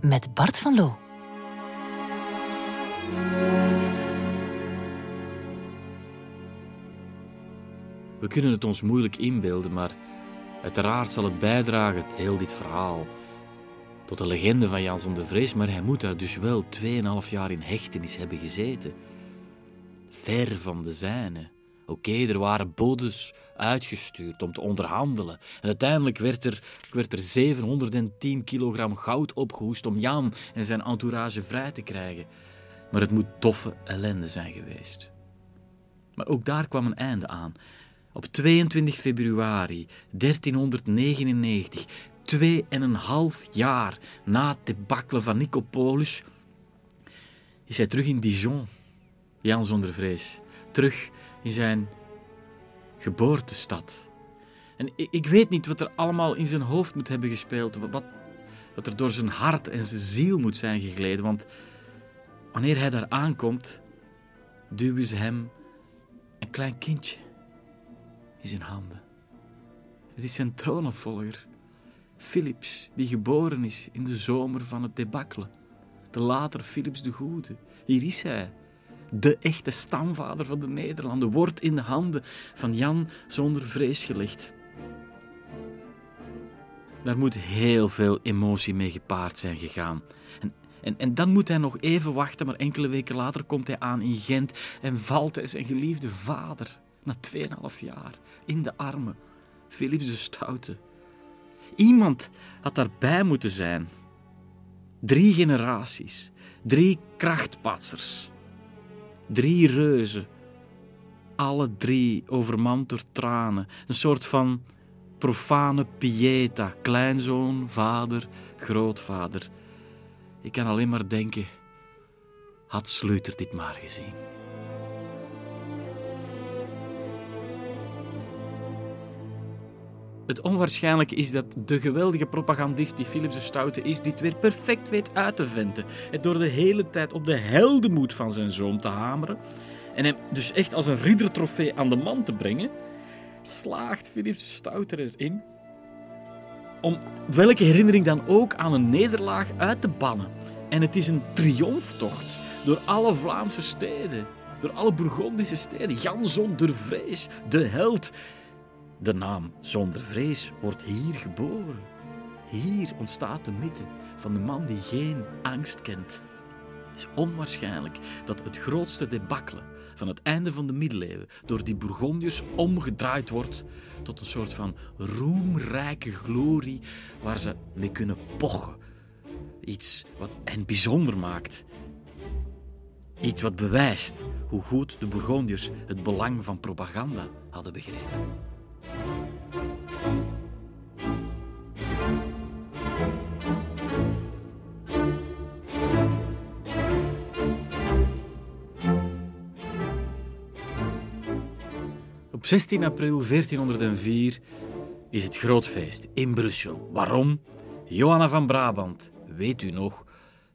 Met Bart van Loo. We kunnen het ons moeilijk inbeelden, maar uiteraard zal het bijdragen, heel dit verhaal, tot de legende van Jan de Vrees. Maar hij moet daar dus wel 2,5 jaar in hechtenis hebben gezeten. Ver van de zijne. Oké, er waren bodes uitgestuurd om te onderhandelen. En uiteindelijk werd er, werd er 710 kilogram goud opgehoest om Jan en zijn entourage vrij te krijgen. Maar het moet toffe ellende zijn geweest. Maar ook daar kwam een einde aan. Op 22 februari 1399, tweeënhalf jaar na het debakkelen van Nicopolis, is hij terug in Dijon, Jan zonder vrees. Terug in zijn geboortestad. En ik, weet niet wat er allemaal in zijn hoofd moet hebben gespeeld, wat, wat er door zijn hart en zijn ziel moet zijn gegleden, want wanneer hij daar aankomt, duwen ze hem een klein kindje in zijn handen. Het is zijn troonopvolger, Philips, die geboren is in de zomer van het debakkelen. De later Philips de Goede. Hier is hij, de echte stamvader van de Nederlanden, wordt in de handen van Jan zonder vrees gelegd. Daar moet heel veel emotie mee gepaard zijn gegaan. En, en, en dan moet hij nog even wachten, maar enkele weken later komt hij aan in Gent en valt hij zijn geliefde vader, na 2,5 jaar, in de armen. Philips de Stoute. Iemand had daarbij moeten zijn. Drie generaties, drie krachtpatsers. Drie reuzen, alle drie overmand door tranen. Een soort van profane pieta, kleinzoon, vader, grootvader. Ik kan alleen maar denken, had Sleuter dit maar gezien. Het onwaarschijnlijke is dat de geweldige propagandist die Philips de Stoute is, dit weer perfect weet uit te venten. Het door de hele tijd op de heldenmoed van zijn zoon te hameren en hem dus echt als een riddertrofee aan de man te brengen, slaagt Philips de Stoute erin om welke herinnering dan ook aan een nederlaag uit te bannen. En het is een triomftocht door alle Vlaamse steden, door alle Bourgondische steden. Jan zonder vrees, de held de naam Zonder Vrees wordt hier geboren. Hier ontstaat de mythe van de man die geen angst kent. Het is onwaarschijnlijk dat het grootste debakkelen van het einde van de middeleeuwen door die Bourgondiërs omgedraaid wordt tot een soort van roemrijke glorie waar ze mee kunnen pochen. Iets wat hen bijzonder maakt. Iets wat bewijst hoe goed de Bourgondiërs het belang van propaganda hadden begrepen. Op 16 april 1404 is het grootfeest in Brussel. Waarom? Johanna van Brabant, weet u nog,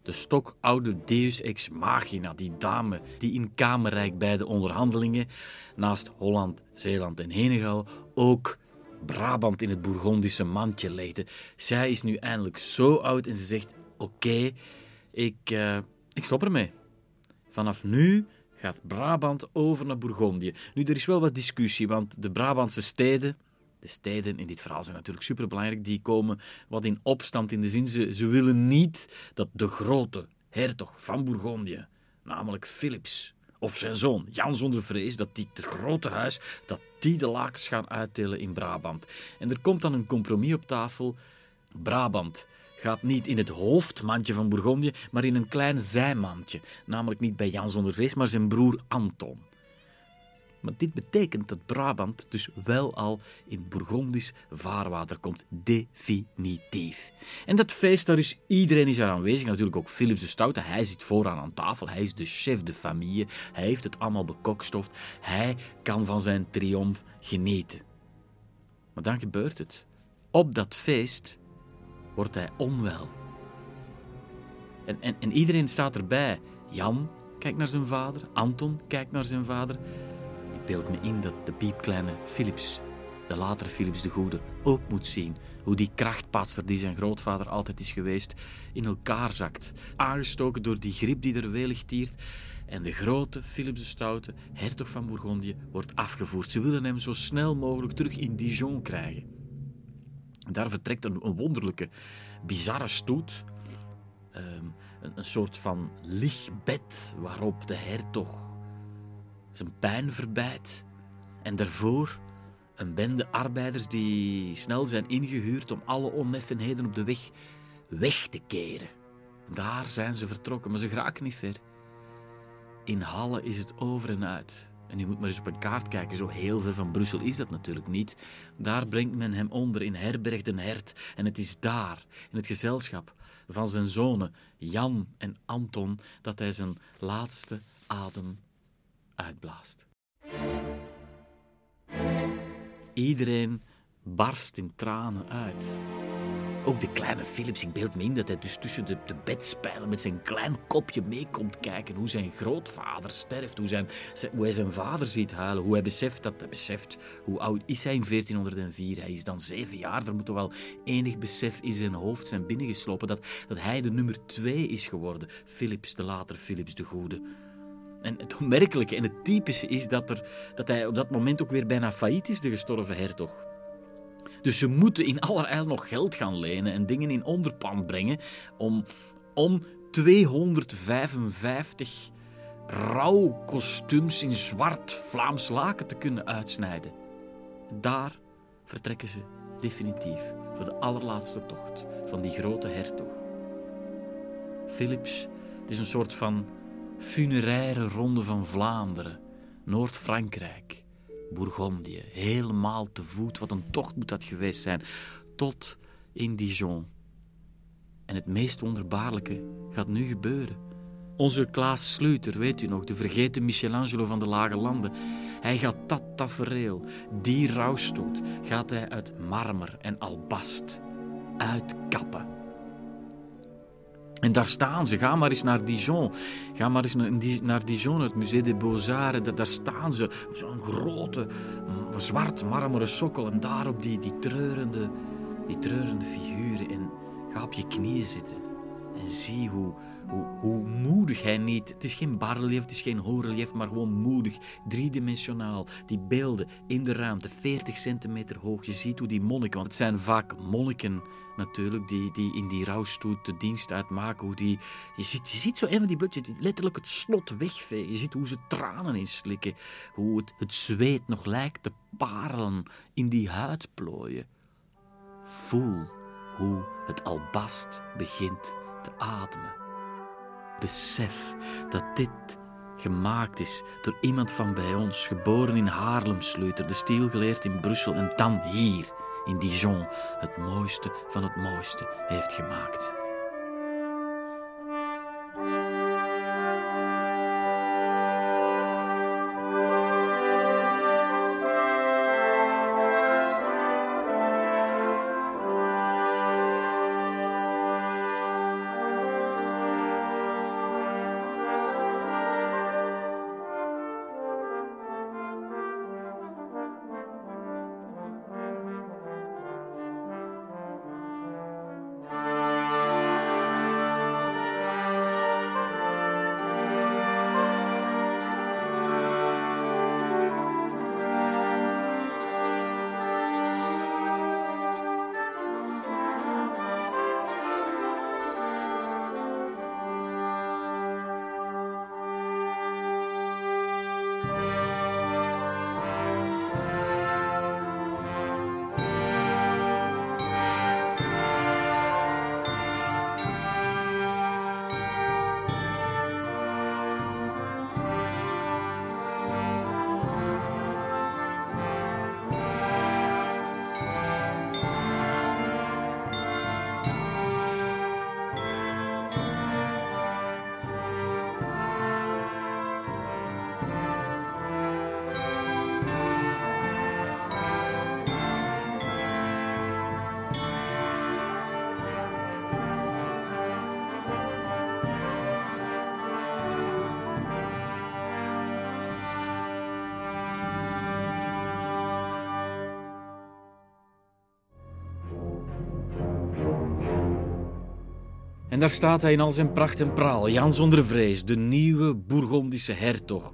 de stokoude deus ex machina, die dame die in Kamerrijk bij de onderhandelingen naast Holland, Zeeland en Henegouw ook Brabant in het Bourgondische mandje legde. Zij is nu eindelijk zo oud en ze zegt: Oké, ik, uh, ik stop ermee. Vanaf nu gaat Brabant over naar Bourgondië. Nu, er is wel wat discussie, want de Brabantse steden, de steden in dit verhaal zijn natuurlijk superbelangrijk, die komen wat in opstand in de zin, ze, ze willen niet dat de grote hertog van Bourgondië, namelijk Philips, of zijn zoon Jan zonder vrees, dat die het grote huis, dat die de lakens gaan uitdelen in Brabant. En er komt dan een compromis op tafel. Brabant gaat niet in het hoofdmandje van Bourgondië, maar in een klein zijmandje. Namelijk niet bij Jan zonder vrees, maar zijn broer Anton. Maar dit betekent dat Brabant dus wel al in Bourgondisch vaarwater komt, definitief. En dat feest, daar is iedereen is er aanwezig, natuurlijk ook Philips de Stoute. Hij zit vooraan aan tafel, hij is de chef de familie, hij heeft het allemaal bekokstoft, hij kan van zijn triomf genieten. Maar dan gebeurt het. Op dat feest wordt hij onwel. En, en, en iedereen staat erbij. Jan kijkt naar zijn vader, Anton kijkt naar zijn vader beeld me in dat de piepkleine Philips de latere Philips de Goede, ook moet zien. Hoe die krachtpatser die zijn grootvader altijd is geweest, in elkaar zakt. Aangestoken door die griep die er welig tiert. En de grote Philips de Stoute, hertog van Bourgondië, wordt afgevoerd. Ze willen hem zo snel mogelijk terug in Dijon krijgen. Daar vertrekt een, wonderlijke, bizarre stoet. Ehm, een, een soort van lichtbed waarop de hertog zijn pijn verbijt. En daarvoor een bende arbeiders die snel zijn ingehuurd om alle oneffenheden op de weg weg te keren. Daar zijn ze vertrokken, maar ze geraken niet ver. In Halle is het over en uit. En je moet maar eens op een kaart kijken, zo heel ver van Brussel is dat natuurlijk niet. Daar brengt men hem onder in Herberg den Hert. En het is daar, in het gezelschap van zijn zonen Jan en Anton, dat hij zijn laatste adem uitblaast. Iedereen barst in tranen uit. Ook de kleine Philips, ik beeld me in dat hij dus tussen de, de bedspijlen met zijn klein kopje meekomt kijken hoe zijn grootvader sterft, hoe, zijn, hoe hij zijn vader ziet huilen, hoe hij beseft dat hij beseft. Hoe oud is hij in 1404? Hij is dan zeven jaar. Er moet toch wel enig besef in zijn hoofd zijn binnengeslopen dat, dat hij de nummer twee is geworden. Philips, de later Philips de Goede. En het onmerkelijke en het typische is dat, er, dat hij op dat moment ook weer bijna failliet is, de gestorven hertog. Dus ze moeten in allerijl nog geld gaan lenen en dingen in onderpand brengen om, om 255 rouwkostuums in zwart Vlaams laken te kunnen uitsnijden. Daar vertrekken ze definitief voor de allerlaatste tocht van die grote hertog. Philips, het is een soort van funeraire ronde van Vlaanderen, Noord-Frankrijk, Bourgondië, helemaal te voet. Wat een tocht moet dat geweest zijn, tot in Dijon. En het meest wonderbaarlijke gaat nu gebeuren. Onze Klaas Sluiter, weet u nog, de vergeten Michelangelo van de Lage Landen. Hij gaat dat tafereel, die rouwstoet, gaat hij uit marmer en albast uitkappen. En daar staan ze. Ga maar eens naar Dijon. Ga maar eens naar Dijon, het Musée des Beaux-Arts. Daar staan ze. Zo'n grote, zwart marmeren sokkel. En daarop die, die, treurende, die treurende figuren. En ga op je knieën zitten. En zie hoe, hoe, moedig hij niet. Het is geen barrelief, het is geen hoogrelief, maar gewoon moedig, driedimensionaal. Die beelden in de ruimte, 40 centimeter hoog. Je ziet hoe die monniken, want het zijn vaak monniken natuurlijk, die, die in die rouwstoet de dienst uitmaken. Hoe die, je, ziet, je ziet zo een van die beelden, letterlijk het slot wegvegen. Je ziet hoe ze tranen inslikken. Hoe het, het zweet nog lijkt te parelen in die huidplooien. Voel hoe het albast begint te ademen. Besef dat dit gemaakt is door iemand van bij ons, geboren in Haarlem, Sleuter, de stiel geleerd in Brussel en dan hier in Dijon het mooiste van het mooiste heeft gemaakt. En daar staat hij in al zijn pracht en praal, Jan zonder vrees, de nieuwe Bourgondische hertog.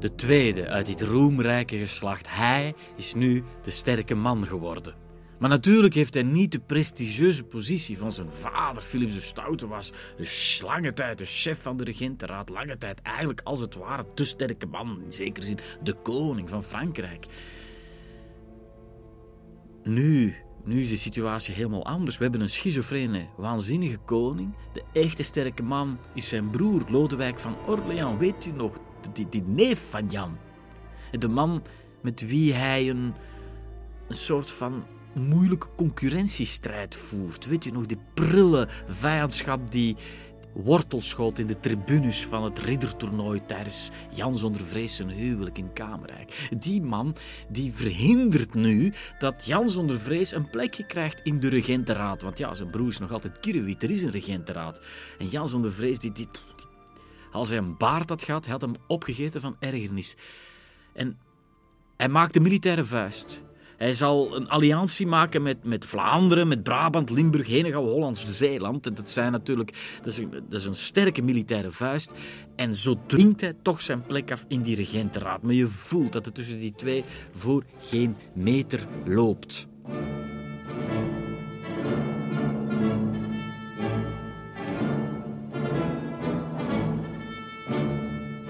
De tweede uit dit roemrijke geslacht. Hij is nu de sterke man geworden. Maar natuurlijk heeft hij niet de prestigieuze positie van zijn vader. Philips de Stoute was dus lange tijd de chef van de regentenraad. Lange tijd eigenlijk als het ware de sterke man. In zekere zin de koning van Frankrijk. Nu, nu is de situatie helemaal anders. We hebben een schizofrene, waanzinnige koning. De echte sterke man is zijn broer Lodewijk van Orléans. Weet u nog, die, die neef van Jan. De man met wie hij een, een soort van moeilijke concurrentiestrijd voert. Weet u nog, die prille vijandschap die wortelschoot in de tribunes van het riddertoernooi tijdens Jan zonder vrees huwelijk in Kamerijk. Die man die verhindert nu dat Jan zonder vrees een plekje krijgt in de regentenraad. Want ja, zijn broer is nog altijd Kirrewiet, er is een regentenraad. En Jan zonder vrees, die, die, als hij een baard had gehad, hij had hem opgegeten van ergernis. En hij maakt de militaire vuist. Hij zal een alliantie maken met, met Vlaanderen, met Brabant, Limburg, Henegouw, Holland, Zeeland. En dat, zijn natuurlijk, dat, is een, dat is een sterke militaire vuist. En zo dwingt hij toch zijn plek af in die regentenraad. Maar je voelt dat het tussen die twee voor geen meter loopt.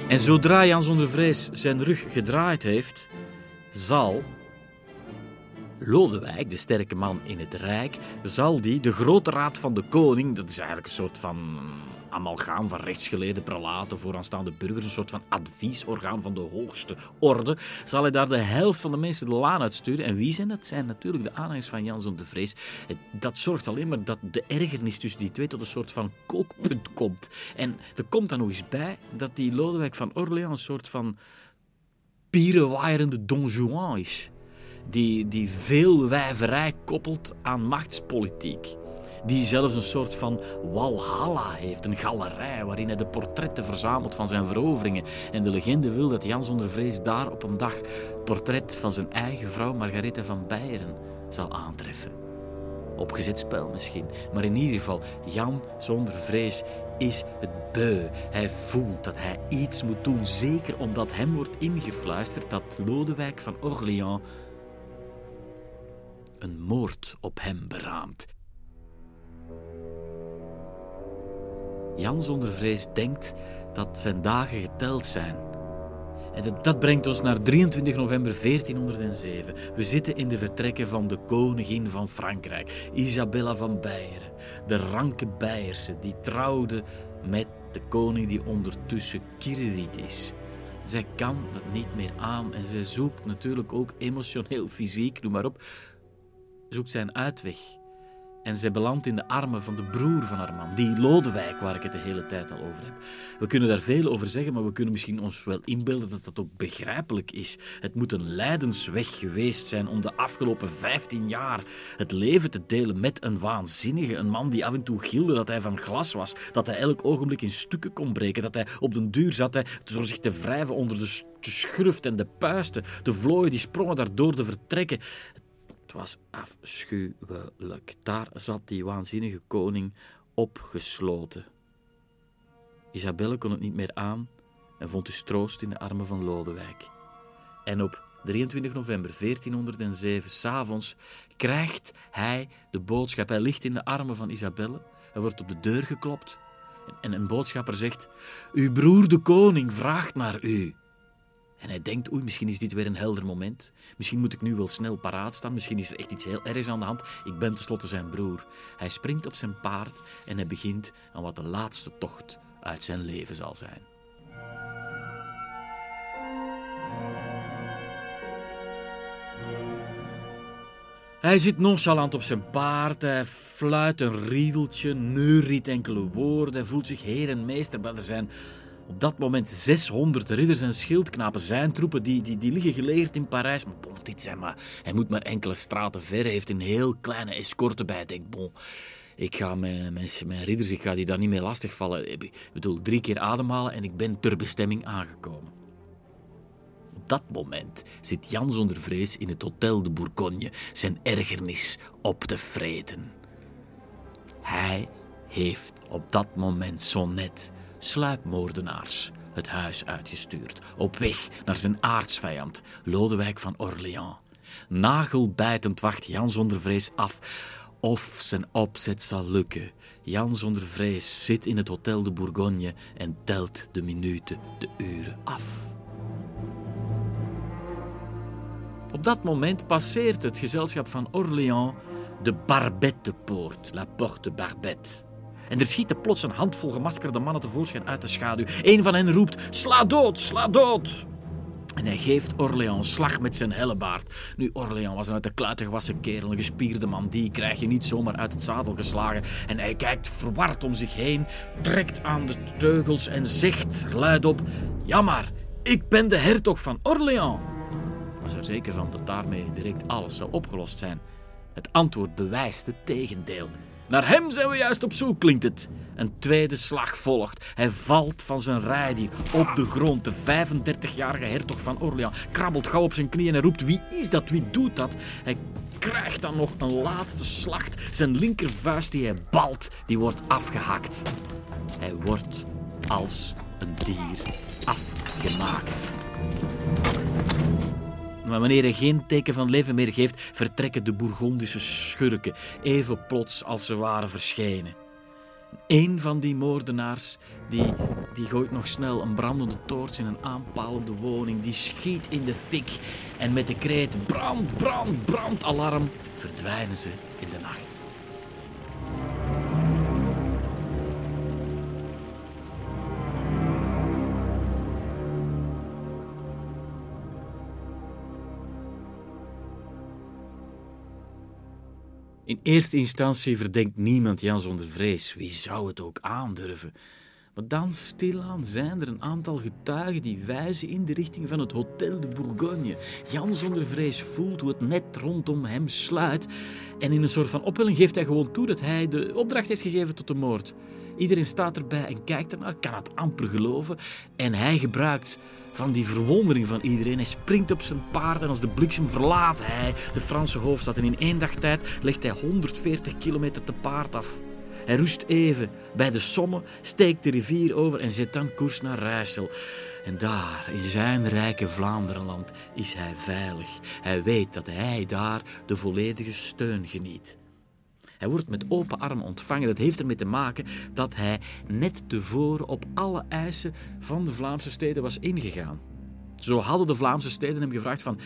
En zodra Jan zonder vrees zijn rug gedraaid heeft, zal Lodewijk, de sterke man in het Rijk, zal die, de grote raad van de koning, dat is eigenlijk een soort van amalgaam van rechtsgeleerde prelaten, vooraanstaande burgers, een soort van adviesorgaan van de hoogste orde, zal hij daar de helft van de mensen de laan uitsturen. En wie zijn dat? Zijn natuurlijk de aanhangers van Jan de Vrees. Dat zorgt alleen maar dat de ergernis tussen die twee tot een soort van kookpunt komt. En er komt dan nog eens bij dat die Lodewijk van Orléans een soort van pierenwaaierende Don Juan is die, die veel wijverij koppelt aan machtspolitiek. Die zelfs een soort van walhalla heeft, een galerij waarin hij de portretten verzamelt van zijn veroveringen. En de legende wil dat Jan zonder vrees daar op een dag het portret van zijn eigen vrouw Margaretha van Beieren zal aantreffen. Opgezet spel misschien, maar in ieder geval, Jan zonder vrees is het beu. Hij voelt dat hij iets moet doen, zeker omdat hem wordt ingefluisterd dat Lodewijk van Orléans een moord op hem beraamt. Jan zonder vrees denkt dat zijn dagen geteld zijn. En dat brengt ons naar 23 november 1407. We zitten in de vertrekken van de koningin van Frankrijk, Isabella van Beieren. De ranke Beierse die trouwde met de koning die ondertussen Kirrewiet is. Zij kan dat niet meer aan en zij zoekt natuurlijk ook emotioneel, fysiek, noem maar op, zoekt zij een uitweg. En zij belandt in de armen van de broer van haar man, die Lodewijk, waar ik het de hele tijd al over heb. We kunnen daar veel over zeggen, maar we kunnen misschien ons wel inbeelden dat dat ook begrijpelijk is. Het moet een lijdensweg geweest zijn om de afgelopen 15 jaar het leven te delen met een waanzinnige, een man die af en toe gilde dat hij van glas was, dat hij elk ogenblik in stukken kon breken, dat hij op den duur zat hij zo zich te wrijven onder de schruft en de puisten, de vlooien die sprongen daardoor de vertrekken. Was afschuwelijk. Daar zat die waanzinnige koning opgesloten. Isabelle kon het niet meer aan en vond dus troost in de armen van Lodewijk. En op 23 november 1407, s'avonds, krijgt hij de boodschap. Hij ligt in de armen van Isabelle. Er wordt op de deur geklopt. En een boodschapper zegt: Uw broer de koning vraagt naar u. En hij denkt, oei, misschien is dit weer een helder moment. Misschien moet ik nu wel snel paraat staan. Misschien is er echt iets heel ergs aan de hand. Ik ben tenslotte zijn broer. Hij springt op zijn paard en hij begint aan wat de laatste tocht uit zijn leven zal zijn. Hij zit nonchalant op zijn paard, hij fluit een riedeltje, neuriet enkele woorden, voelt zich heer en meester, maar er zijn op dat moment 600 ridders en schildknapen zijn troepen, die, die, die liggen geleerd in Parijs. Maar bon, dit zijn maar, hij moet maar enkele straten ver, hij heeft een heel kleine escorte bij. Denk, bon, ik ga mijn, mijn, mijn ridders, ik ga die daar niet mee lastigvallen. Ik bedoel, drie keer ademhalen en ik ben ter bestemming aangekomen. Op dat moment zit Jan zonder vrees in het Hotel de Bourgogne zijn ergernis op te vreten. Hij heeft op dat moment zo net sluipmoordenaars het huis uitgestuurd, op weg naar zijn aardsvijand, Lodewijk van Orléans. Nagelbijtend wacht Jan zonder vrees af of zijn opzet zal lukken. Jan zonder vrees zit in het Hotel de Bourgogne en telt de minuten, de uren af. Op dat moment passeert het gezelschap van Orléans de Barbettepoort, La Porte Barbette. En er schieten plots een handvol gemaskerde mannen tevoorschijn uit de schaduw. Een van hen roept: Sla dood, sla dood! En hij geeft Orléans slag met zijn hellebaard. Nu, Orléans was een uit de kluiten gewassen kerel, een gespierde man. Die krijg je niet zomaar uit het zadel geslagen. En hij kijkt verward om zich heen, trekt aan de teugels en zegt luidop: Jammer, ik ben de hertog van Orléans. Was er zeker van dat daarmee direct alles zou opgelost zijn. Het antwoord bewijst het tegendeel. Naar hem zijn we juist op zoek, klinkt het. Een tweede slag volgt. Hij valt van zijn rijdier op de grond. De 35-jarige hertog van Orléans krabbelt gauw op zijn knieën en roept: Wie is dat? Wie doet dat? Hij krijgt dan nog een laatste slag. Zijn linkervuist die hij balt, die wordt afgehakt. Hij wordt als een dier afgemaakt. Maar wanneer hij geen teken van leven meer geeft, vertrekken de Bourgondische schurken even plots als ze waren verschenen. Een van die moordenaars die, die gooit nog snel een brandende toorts in een aanpalende woning. Die schiet in de fik en met de kreet brand, brand, brand alarm verdwijnen ze in de nacht. In eerste instantie verdenkt niemand Jan zonder vrees. Wie zou het ook aandurven? Maar dan stilaan zijn er een aantal getuigen die wijzen in de richting van het Hotel de Bourgogne. Jan zonder vrees voelt hoe het net rondom hem sluit. En in een soort van opwelling geeft hij gewoon toe dat hij de opdracht heeft gegeven tot de moord. Iedereen staat erbij en kijkt ernaar, kan het amper geloven. En hij gebruikt van die verwondering van iedereen. Hij springt op zijn paard en als de bliksem verlaat hij de Franse hoofdstad. En in één dag tijd legt hij 140 kilometer te paard af. Hij rust even bij de Somme, steekt de rivier over en zet dan koers naar Rijssel. En daar, in zijn rijke Vlaanderenland, is hij veilig. Hij weet dat hij daar de volledige steun geniet. Hij wordt met open armen ontvangen. Dat heeft ermee te maken dat hij net tevoren op alle eisen van de Vlaamse steden was ingegaan. Zo hadden de Vlaamse steden hem gevraagd van...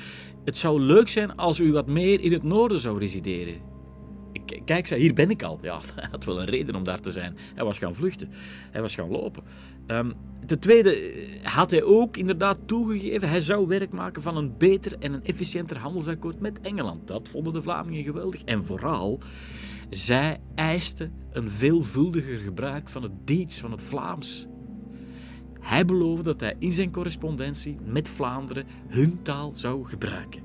Het zou leuk zijn als u wat meer in het noorden zou resideren. Kijk, zei, hier ben ik al. Ja, hij had wel een reden om daar te zijn. Hij was gaan vluchten. Hij was gaan lopen. Um, ten tweede eh, had hij ook inderdaad toegegeven... hij zou werk maken van een beter en een efficiënter handelsakkoord met Engeland. Dat vonden de Vlamingen geweldig. En vooral... Zij eisten een veelvuldiger gebruik van het Diets, van het Vlaams. Hij beloofde dat hij in zijn correspondentie met Vlaanderen hun taal zou gebruiken.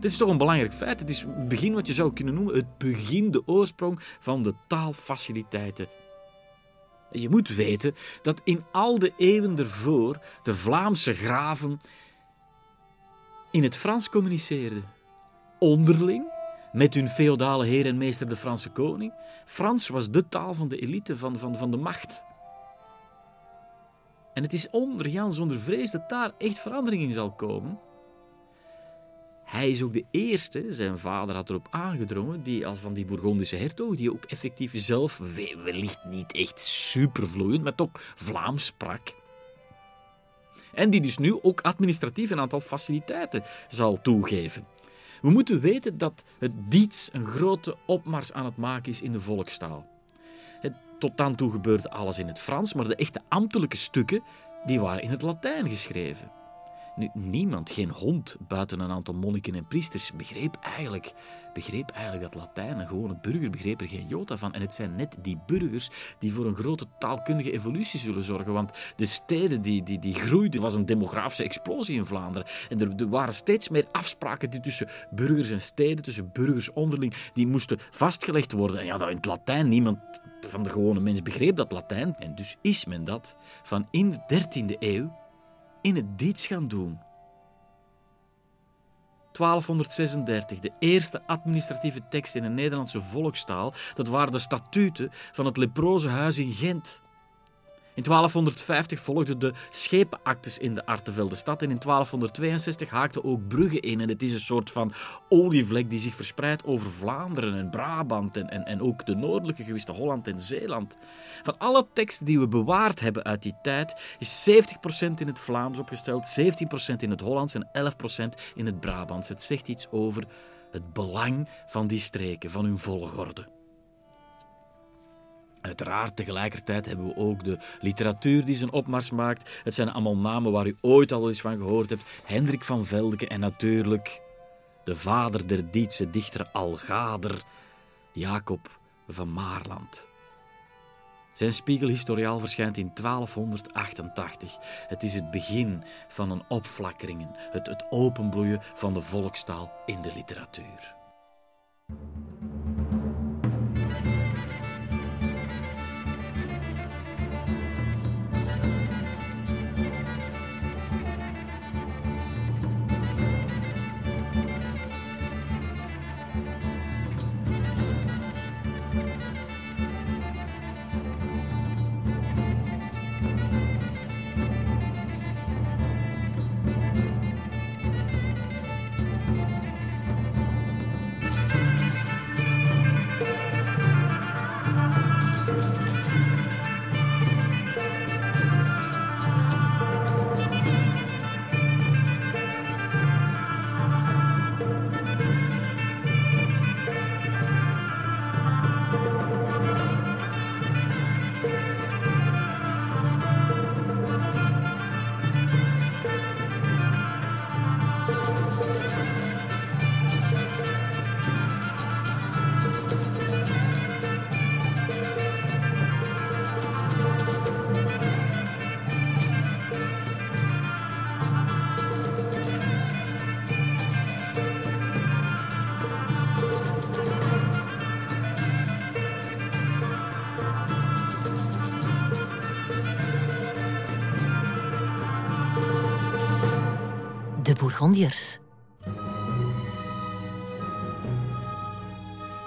Dit is toch een belangrijk feit. Het is het begin wat je zou kunnen noemen het begin, de oorsprong van de taalfaciliteiten. Je moet weten dat in al de eeuwen ervoor de Vlaamse graven in het Frans communiceerden. Onderling met hun feodale heer en meester de Franse koning. Frans was de taal van de elite, van, van, van de macht. En het is onder Jan zonder vrees dat daar echt verandering in zal komen. Hij is ook de eerste, zijn vader had erop aangedrongen, die als van die Bourgondische hertog, die ook effectief zelf, wellicht niet echt supervloeiend, maar toch Vlaams sprak. En die dus nu ook administratief een aantal faciliteiten zal toegeven. We moeten weten dat het Diets een grote opmars aan het maken is in de volkstaal. Tot dan toe gebeurde alles in het Frans, maar de echte ambtelijke stukken die waren in het Latijn geschreven. Nu, niemand, geen hond, buiten een aantal monniken en priesters, begreep eigenlijk, begreep eigenlijk dat Latijn. Een gewone burger begreep er geen jota van. En het zijn net die burgers die voor een grote taalkundige evolutie zullen zorgen. Want de steden die, die, die groeiden, was een demografische explosie in Vlaanderen. En er, er waren steeds meer afspraken die tussen burgers en steden, tussen burgers onderling, die moesten vastgelegd worden. En ja, dat in het Latijn, niemand van de gewone mens begreep dat Latijn. En dus is men dat van in de 13e eeuw in het Diets gaan doen. 1236, de eerste administratieve tekst in een Nederlandse volkstaal. Dat waren de statuten van het leprozenhuis in Gent. In 1250 volgden de schepenactes in de Artevelde stad en in 1262 haakten ook Brugge in. En het is een soort van olievlek die zich verspreidt over Vlaanderen en Brabant en, en, ook de noordelijke gewisten Holland en Zeeland. Van alle teksten die we bewaard hebben uit die tijd is 70% in het Vlaams opgesteld, 17% in het Hollands en 11% in het Brabants. Het zegt iets over het belang van die streken, van hun volgorde. Uiteraard, tegelijkertijd hebben we ook de literatuur die zijn opmars maakt. Het zijn allemaal namen waar u ooit al eens van gehoord hebt. Hendrik van Veldeke en natuurlijk de vader der Dietse dichter Algader, Jacob van Maarland. Zijn spiegelhistoriaal verschijnt in 1288. Het is het begin van een opflakkeringen, het, het openbloeien van de volkstaal in de literatuur.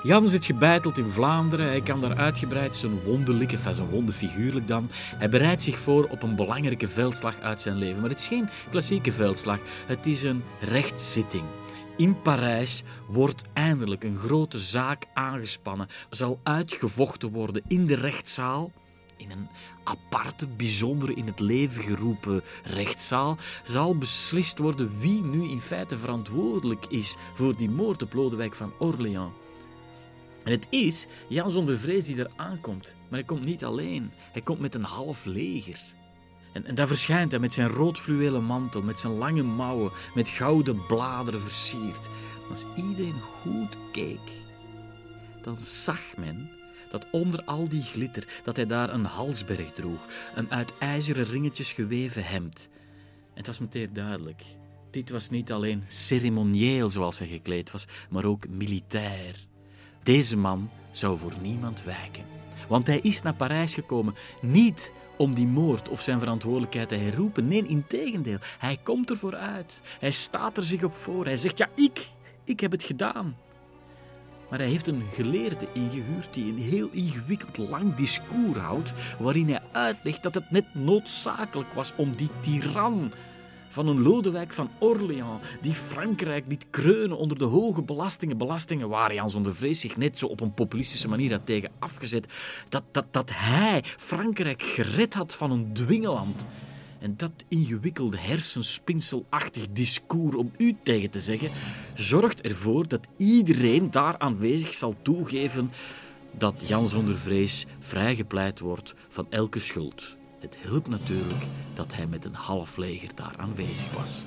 Jan zit gebeiteld in Vlaanderen. Hij kan daar uitgebreid zijn wonderlijke, wonde figuurlijk dan. Hij bereidt zich voor op een belangrijke veldslag uit zijn leven. Maar het is geen klassieke veldslag. Het is een rechtszitting. In Parijs wordt eindelijk een grote zaak aangespannen. Zal uitgevochten worden in de rechtszaal in een aparte, bijzondere, in het leven geroepen rechtszaal zal beslist worden wie nu in feite verantwoordelijk is voor die moord op Lodewijk van Orléans. En het is Jan zonder vrees die er aankomt. Maar hij komt niet alleen. Hij komt met een half leger. En, en daar verschijnt hij met zijn rood fluwelen mantel, met zijn lange mouwen, met gouden bladeren versierd. Als iedereen goed keek, dan zag men dat onder al die glitter, dat hij daar een halsberg droeg, een uit ijzeren ringetjes geweven hemd. Het was meteen duidelijk. Dit was niet alleen ceremonieel zoals hij gekleed was, maar ook militair. Deze man zou voor niemand wijken. Want hij is naar Parijs gekomen niet om die moord of zijn verantwoordelijkheid te herroepen. Nee, integendeel. Hij komt ervoor uit. Hij staat er zich op voor. Hij zegt, ja, ik, ik heb het gedaan. Maar hij heeft een geleerde ingehuurd die een heel ingewikkeld lang discours houdt, waarin hij uitlegt dat het net noodzakelijk was om die tiran van een Lodewijk van Orléans, die Frankrijk liet kreunen onder de hoge belastingen, belastingen waar Jan zonder vrees zich net zo op een populistische manier had tegen afgezet, dat, dat, dat hij Frankrijk gered had van een dwingeland. En dat ingewikkelde hersenspinselachtig discours om u tegen te zeggen, zorgt ervoor dat iedereen daar aanwezig zal toegeven dat Jan zonder vrees vrijgepleit wordt van elke schuld. Het hielp natuurlijk dat hij met een half leger daar aanwezig was.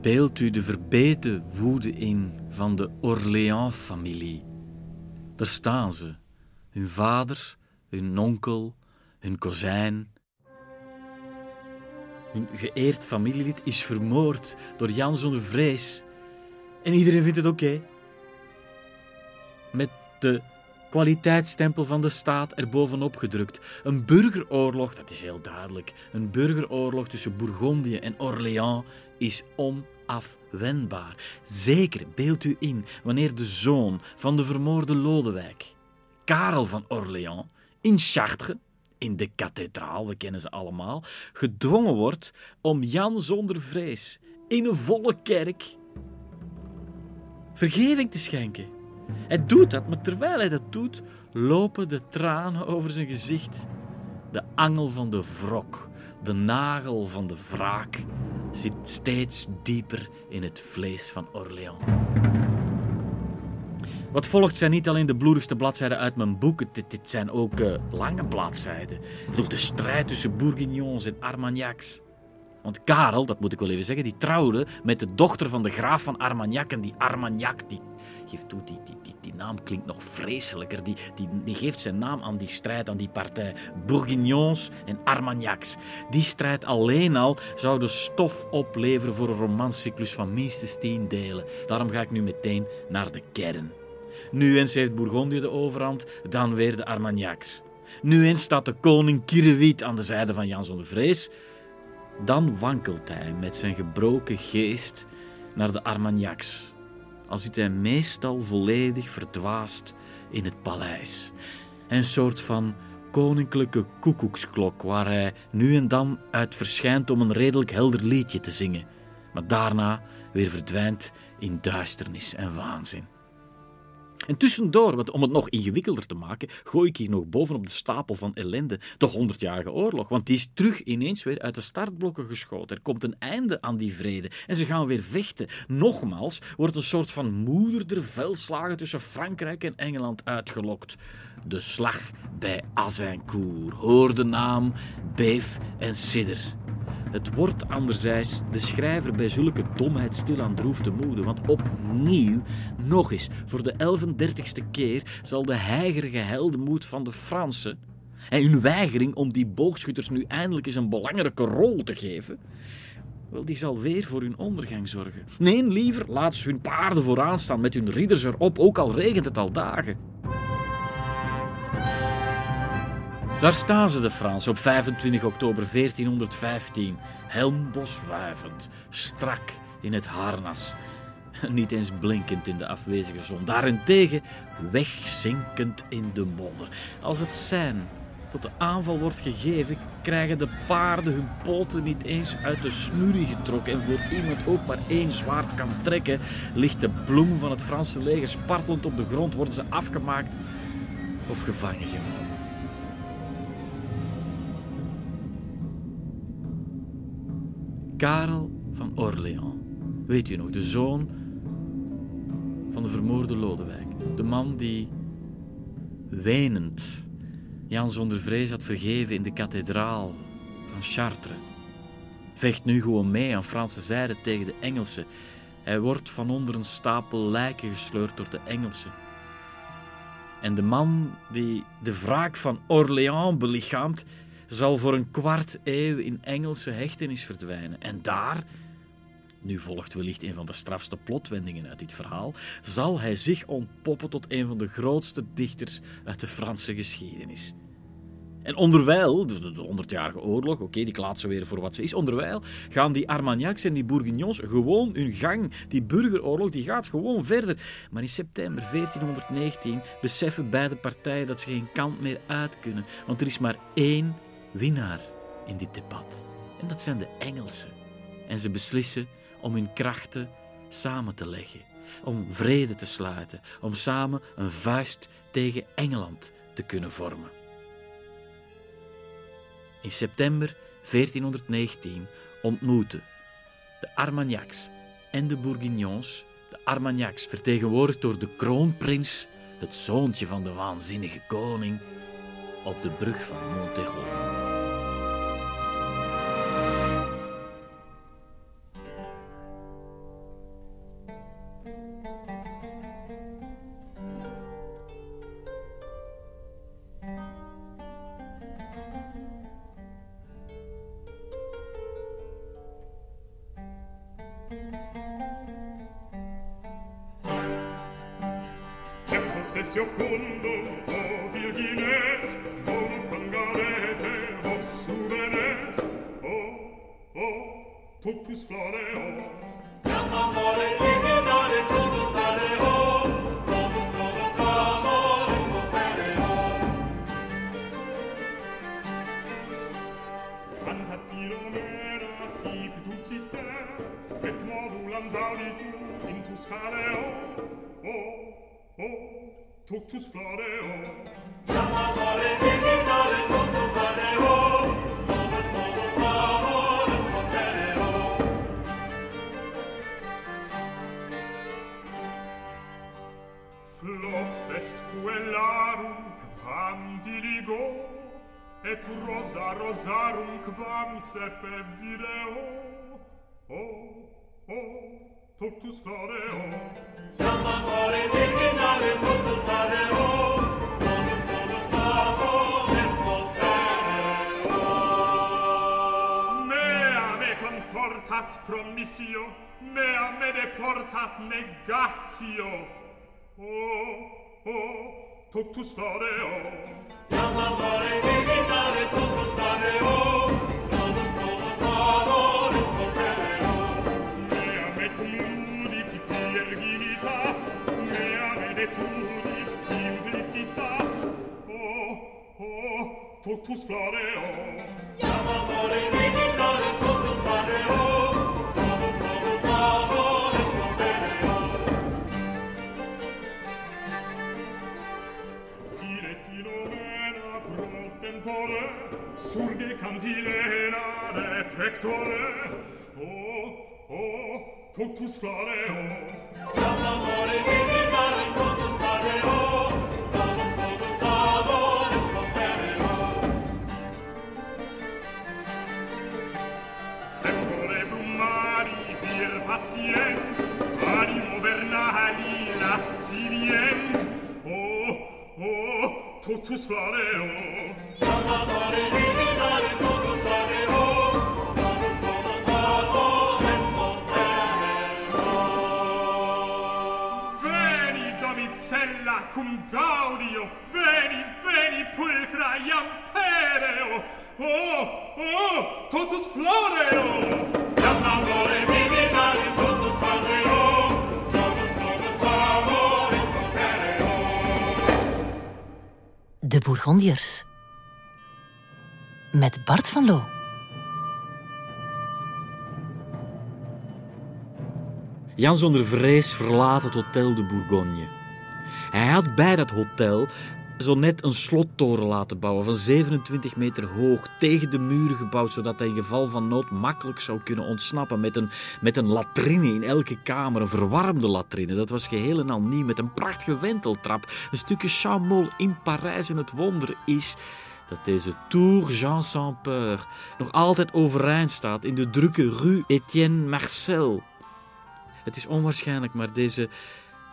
Beeld u de verbeten woede in van de Orléans-familie. Daar staan ze, hun vader, hun onkel, hun kozijn. Hun geëerd familielid is vermoord door Jan zonder vrees. En iedereen vindt het oké. Met de kwaliteitsstempel van de staat erbovenop gedrukt. Een burgeroorlog, dat is heel duidelijk. Een burgeroorlog tussen Bourgondië en Orléans is onafwendbaar. Zeker, beeld u in, wanneer de zoon van de vermoorde Lodewijk, Karel van Orléans, in Chartres, in de kathedraal, we kennen ze allemaal, gedwongen wordt om Jan zonder vrees in een volle kerk vergeving te schenken. Hij doet dat, maar terwijl hij dat doet, lopen de tranen over zijn gezicht. De angel van de wrok, de nagel van de wraak, zit steeds dieper in het vlees van Orléans. Wat volgt zijn niet alleen de bloedigste bladzijden uit mijn boek, dit, dit zijn ook uh, lange bladzijden. Ik de strijd tussen Bourguignons en Armagnacs. Want Karel, dat moet ik wel even zeggen, die trouwde met de dochter van de graaf van Armagnac. En die Armagnac, die geeft toe, die, die, die, die naam klinkt nog vreselijker. Die, die, die geeft zijn naam aan die strijd, aan die partij. Bourguignons en Armagnacs. Die strijd alleen al zou de stof opleveren voor een romancyclus van minstens tien delen. Daarom ga ik nu meteen naar de kern. Nu eens heeft Bourgondië de overhand, dan weer de Armagnacs. Nu eens staat de koning Kierewiet aan de zijde van Jan zonder vrees. Dan wankelt hij met zijn gebroken geest naar de Armagnacs. Al zit hij meestal volledig verdwaasd in het paleis. Een soort van koninklijke koekoeksklok waar hij nu en dan uit verschijnt om een redelijk helder liedje te zingen, maar daarna weer verdwijnt in duisternis en waanzin. En tussendoor, want om het nog ingewikkelder te maken, gooi ik hier nog bovenop de stapel van ellende de Honderdjarige Oorlog. Want die is terug ineens weer uit de startblokken geschoten. Er komt een einde aan die vrede en ze gaan weer vechten. Nogmaals wordt een soort van moeder veldslagen tussen Frankrijk en Engeland uitgelokt. De slag bij Azincourt. Hoor de naam, beef en sidder. Het wordt anderzijds de schrijver bij zulke domheid stilaan droef te moede, want opnieuw, nog eens, voor de 1130ste keer, zal de heigerige heldenmoed van de Fransen en hun weigering om die boogschutters nu eindelijk eens een belangrijke rol te geven, wel, die zal weer voor hun ondergang zorgen. Nee, liever laat ze hun paarden vooraan staan met hun ridders erop, ook al regent het al dagen. Daar staan ze, de Fransen, op 25 oktober 1415, helmboswuivend, strak in het harnas. Niet eens blinkend in de afwezige zon, daarentegen wegzinkend in de modder. Als het zijn tot de aanval wordt gegeven, krijgen de paarden hun poten niet eens uit de smurrie getrokken. En voor iemand ook maar één zwaard kan trekken, ligt de bloem van het Franse leger spartelend op de grond, worden ze afgemaakt of gevangen genomen. Karel van Orléans. Weet u nog, de zoon van de vermoorde Lodewijk. De man die wenend Jan zonder vrees had vergeven in de kathedraal van Chartres. Vecht nu gewoon mee aan Franse zijde tegen de Engelsen. Hij wordt van onder een stapel lijken gesleurd door de Engelsen. En de man die de wraak van Orléans belichaamt, zal voor een kwart eeuw in Engelse hechtenis verdwijnen. En daar, nu volgt wellicht een van de strafste plotwendingen uit dit verhaal, zal hij zich ontpoppen tot een van de grootste dichters uit de Franse geschiedenis. En onderwijl, de, honderdjarige oorlog, oké, die klaat ze weer voor wat ze is. Onderwijl gaan die Armagnacs en die Bourguignons gewoon hun gang. Die burgeroorlog die gaat gewoon verder. Maar in september 1419 beseffen beide partijen dat ze geen kant meer uit kunnen. Want er is maar één winnaar in dit debat. En dat zijn de Engelsen. En ze beslissen om hun krachten samen te leggen, om vrede te sluiten, om samen een vuist tegen Engeland te kunnen vormen. In september 1419 ontmoeten de Armagnacs en de Bourguignons, de Armagnacs vertegenwoordigd door de kroonprins, het zoontje van de waanzinnige koning, op de brug van Montejo. ido et rosa rosarum quam sepe vireo. Oh, oh, o o totus fareo. Jam amore virginale totus fareo. Confortat promissio, mea me deportat negatio. Oh, oh, totus fareo Nam amare digitare totus fareo Nanus novus amores corpereo Mea me cum ludit virginitas Mea me detudit simplicitas. Oh, oh, totus fareo Nam amare digitare totus fareo surge cantilena de pectore, oh, oh, totus floreo Nam amore divitare totus floreo totus totus adores compereo. Tempore brumari vir patiens, animo vernali lasciviens, oh, oh, totus floreo Nam amore divitare iam pereo oh oh totus floreo Nam amore divinare totus floreo totus totus amores contereo De Bourgondiërs. Met Bart van Loo. Jan zonder vrees verlaat het Hotel de Bourgogne. Hij had bij dat hotel zo net een slottoren laten bouwen van 27 meter hoog, tegen de muren gebouwd, zodat hij in geval van nood makkelijk zou kunnen ontsnappen met een, met een latrine in elke kamer, een verwarmde latrine. Dat was geheel en al nieuw, met een prachtige wenteltrap, een stukje chamol in Parijs. En het wonder is dat deze Tour Jean Sans Peur nog altijd overeind staat in de drukke rue Etienne Marcel. Het is onwaarschijnlijk, maar deze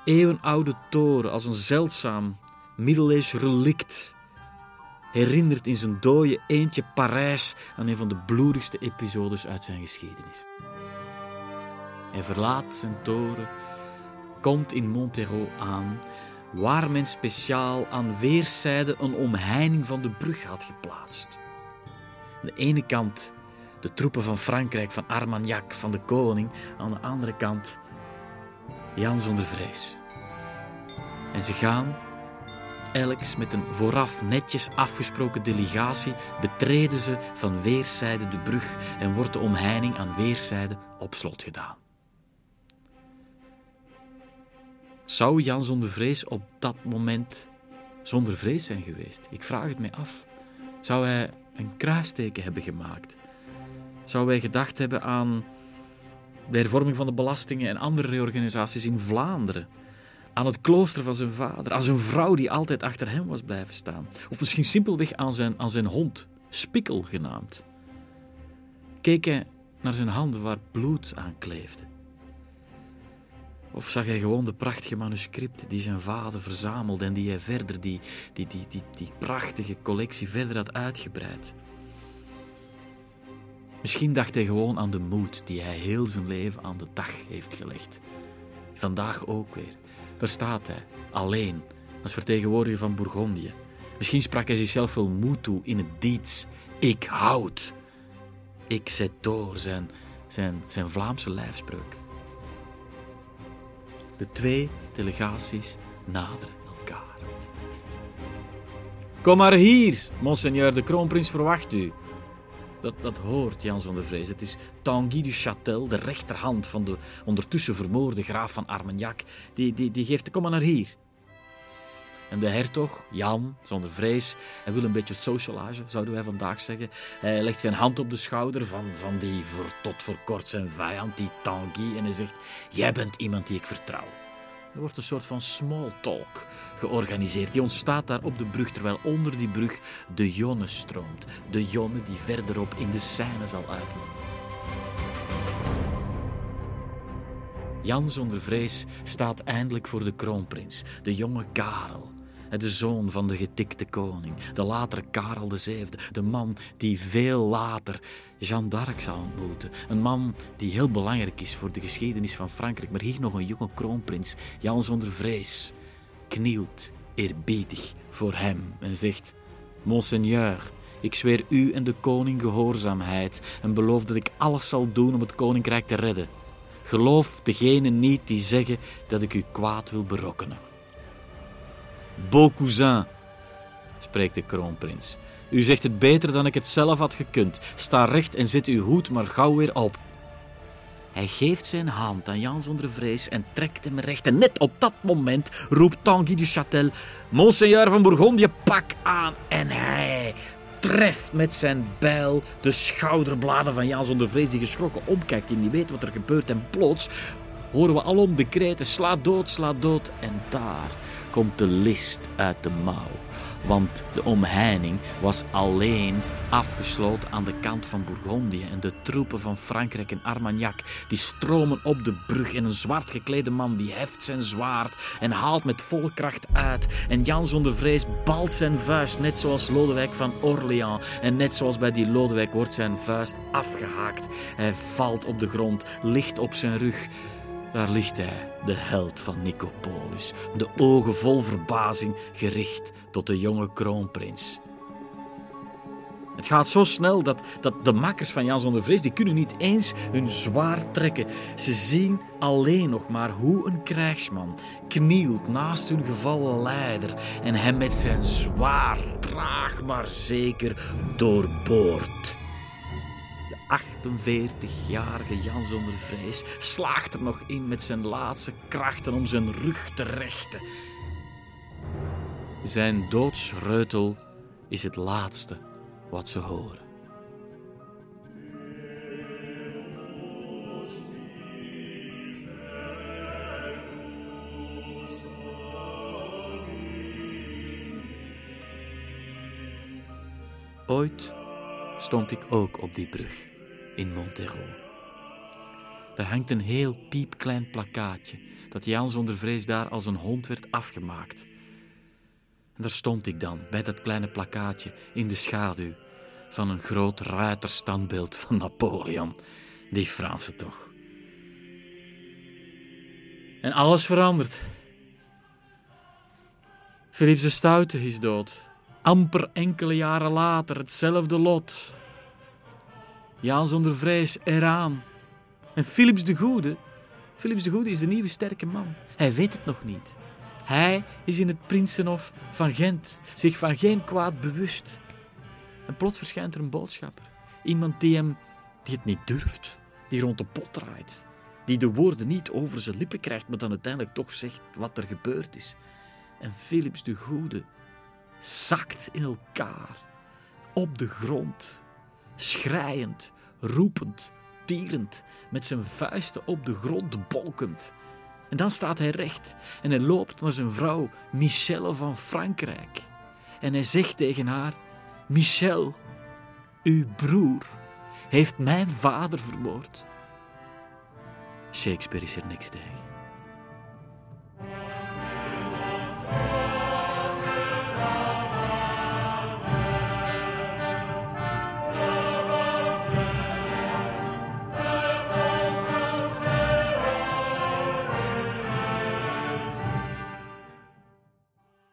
eeuwenoude toren als een zeldzaam middeleeuws relict herinnert in zijn dode eentje Parijs aan een van de bloedigste episodes uit zijn geschiedenis. Hij verlaat zijn toren, komt in Montero aan, waar men speciaal aan weerszijden een omheining van de brug had geplaatst. Aan de ene kant de troepen van Frankrijk, van Armagnac, van de koning, aan de andere kant Jan zonder vrees. En ze gaan, elks met een vooraf netjes afgesproken delegatie, betreden ze van weerszijden de brug en wordt de omheining aan weerszijden op slot gedaan. Zou Jan zonder vrees op dat moment zonder vrees zijn geweest? Ik vraag het mij af. Zou hij een kruisteken hebben gemaakt? Zou hij gedacht hebben aan de hervorming van de belastingen en andere reorganisaties in Vlaanderen? Aan het klooster van zijn vader, aan zijn vrouw die altijd achter hem was blijven staan? Of misschien simpelweg aan zijn, aan zijn hond, Spikkel genaamd? Keek hij naar zijn handen waar bloed aan kleefde? Of zag hij gewoon de prachtige manuscripten die zijn vader verzamelde en die hij verder, die, die, die, die, die prachtige collectie verder had uitgebreid? Misschien dacht hij gewoon aan de moed die hij heel zijn leven aan de dag heeft gelegd. Vandaag ook weer. Daar staat hij, alleen, als vertegenwoordiger van Bourgondië. Misschien sprak hij zichzelf wel moed toe in het diets. Ik houd. Ik zet door zijn, zijn, zijn Vlaamse lijfspreuk. De twee delegaties naderen elkaar. Kom maar hier, monseigneur, de kroonprins verwacht u. Dat, dat hoort Jan zonder vrees. Het is Tanguy du Châtel, de rechterhand van de ondertussen vermoorde graaf van Armagnac. Die, die, die geeft de kom maar naar hier. En de hertog, Jan, zonder vrees, hij wil een beetje socialage, zouden wij vandaag zeggen. Hij legt zijn hand op de schouder van, van die voor, tot voor kort zijn vijand, die Tanguy, en hij zegt: Jij bent iemand die ik vertrouw. Er wordt een soort van small talk georganiseerd. Die ontstaat daar op de brug, terwijl onder die brug de Jonne stroomt. De Jonne die verderop in de Seine zal uitmonden. Jan zonder vrees staat eindelijk voor de kroonprins, de jonge Karel. De zoon van de getikte koning, de latere Karel VII, de man die veel later Jeanne d'Arc zal ontmoeten. Een man die heel belangrijk is voor de geschiedenis van Frankrijk, maar hier nog een jonge kroonprins, Jan zonder vrees, knielt eerbiedig voor hem en zegt: Monseigneur, ik zweer u en de koning gehoorzaamheid en beloof dat ik alles zal doen om het koninkrijk te redden. Geloof degene niet die zeggen dat ik u kwaad wil berokkenen. Beau cousin, spreekt de kroonprins. U zegt het beter dan ik het zelf had gekund. Sta recht en zet uw hoed maar gauw weer op. Hij geeft zijn hand aan Jan zonder vrees en trekt hem recht. En net op dat moment roept Tanguy du Châtel: Monseigneur van Bourgondië, pak aan. En hij treft met zijn bijl de schouderbladen van Jan zonder vrees, die geschrokken omkijkt en niet weet wat er gebeurt. En plots horen we alom de kreten: sla dood, sla dood. En daar komt de list uit de mouw. Want de omheining was alleen afgesloten aan de kant van Bourgondië. En de troepen van Frankrijk en Armagnac die stromen op de brug. En een zwart geklede man die heft zijn zwaard en haalt met volle kracht uit. En Jan zonder vrees balt zijn vuist, net zoals Lodewijk van Orléans. En net zoals bij die Lodewijk wordt zijn vuist afgehaakt. Hij valt op de grond, ligt op zijn rug. Daar ligt hij, de held van Nicopolis, de ogen vol verbazing gericht tot de jonge kroonprins. Het gaat zo snel dat, dat de makkers van Jan zonder vrees die kunnen niet eens hun zwaard trekken. Ze zien alleen nog maar hoe een krijgsman knielt naast hun gevallen leider en hem met zijn zwaard traag maar zeker doorboort. 48-jarige Jan zonder vrees slaagt er nog in met zijn laatste krachten om zijn rug te rechten. Zijn doodsreutel is het laatste wat ze horen. Ooit stond ik ook op die brug in Montero. Daar hangt een heel piepklein plakkaatje dat Jan zonder vrees daar als een hond werd afgemaakt. En daar stond ik dan, bij dat kleine plakkaatje, in de schaduw van een groot ruiterstandbeeld van Napoleon, die Franse toch. En alles verandert. Philips de Stoute is dood. Amper enkele jaren later hetzelfde lot. Jan zonder vrees eraan. En Philips de Goede, Philips de Goede is de nieuwe sterke man. Hij weet het nog niet. Hij is in het Prinsenhof van Gent, zich van geen kwaad bewust. En plots verschijnt er een boodschapper. Iemand die hem, die het niet durft, die rond de pot draait. Die de woorden niet over zijn lippen krijgt, maar dan uiteindelijk toch zegt wat er gebeurd is. En Philips de Goede zakt in elkaar, op de grond, schrijend, roepend, tierend, met zijn vuisten op de grond bolkend. En dan staat hij recht en hij loopt naar zijn vrouw, Michelle van Frankrijk. En hij zegt tegen haar: Michel, uw broer heeft mijn vader vermoord. Shakespeare is er niks tegen.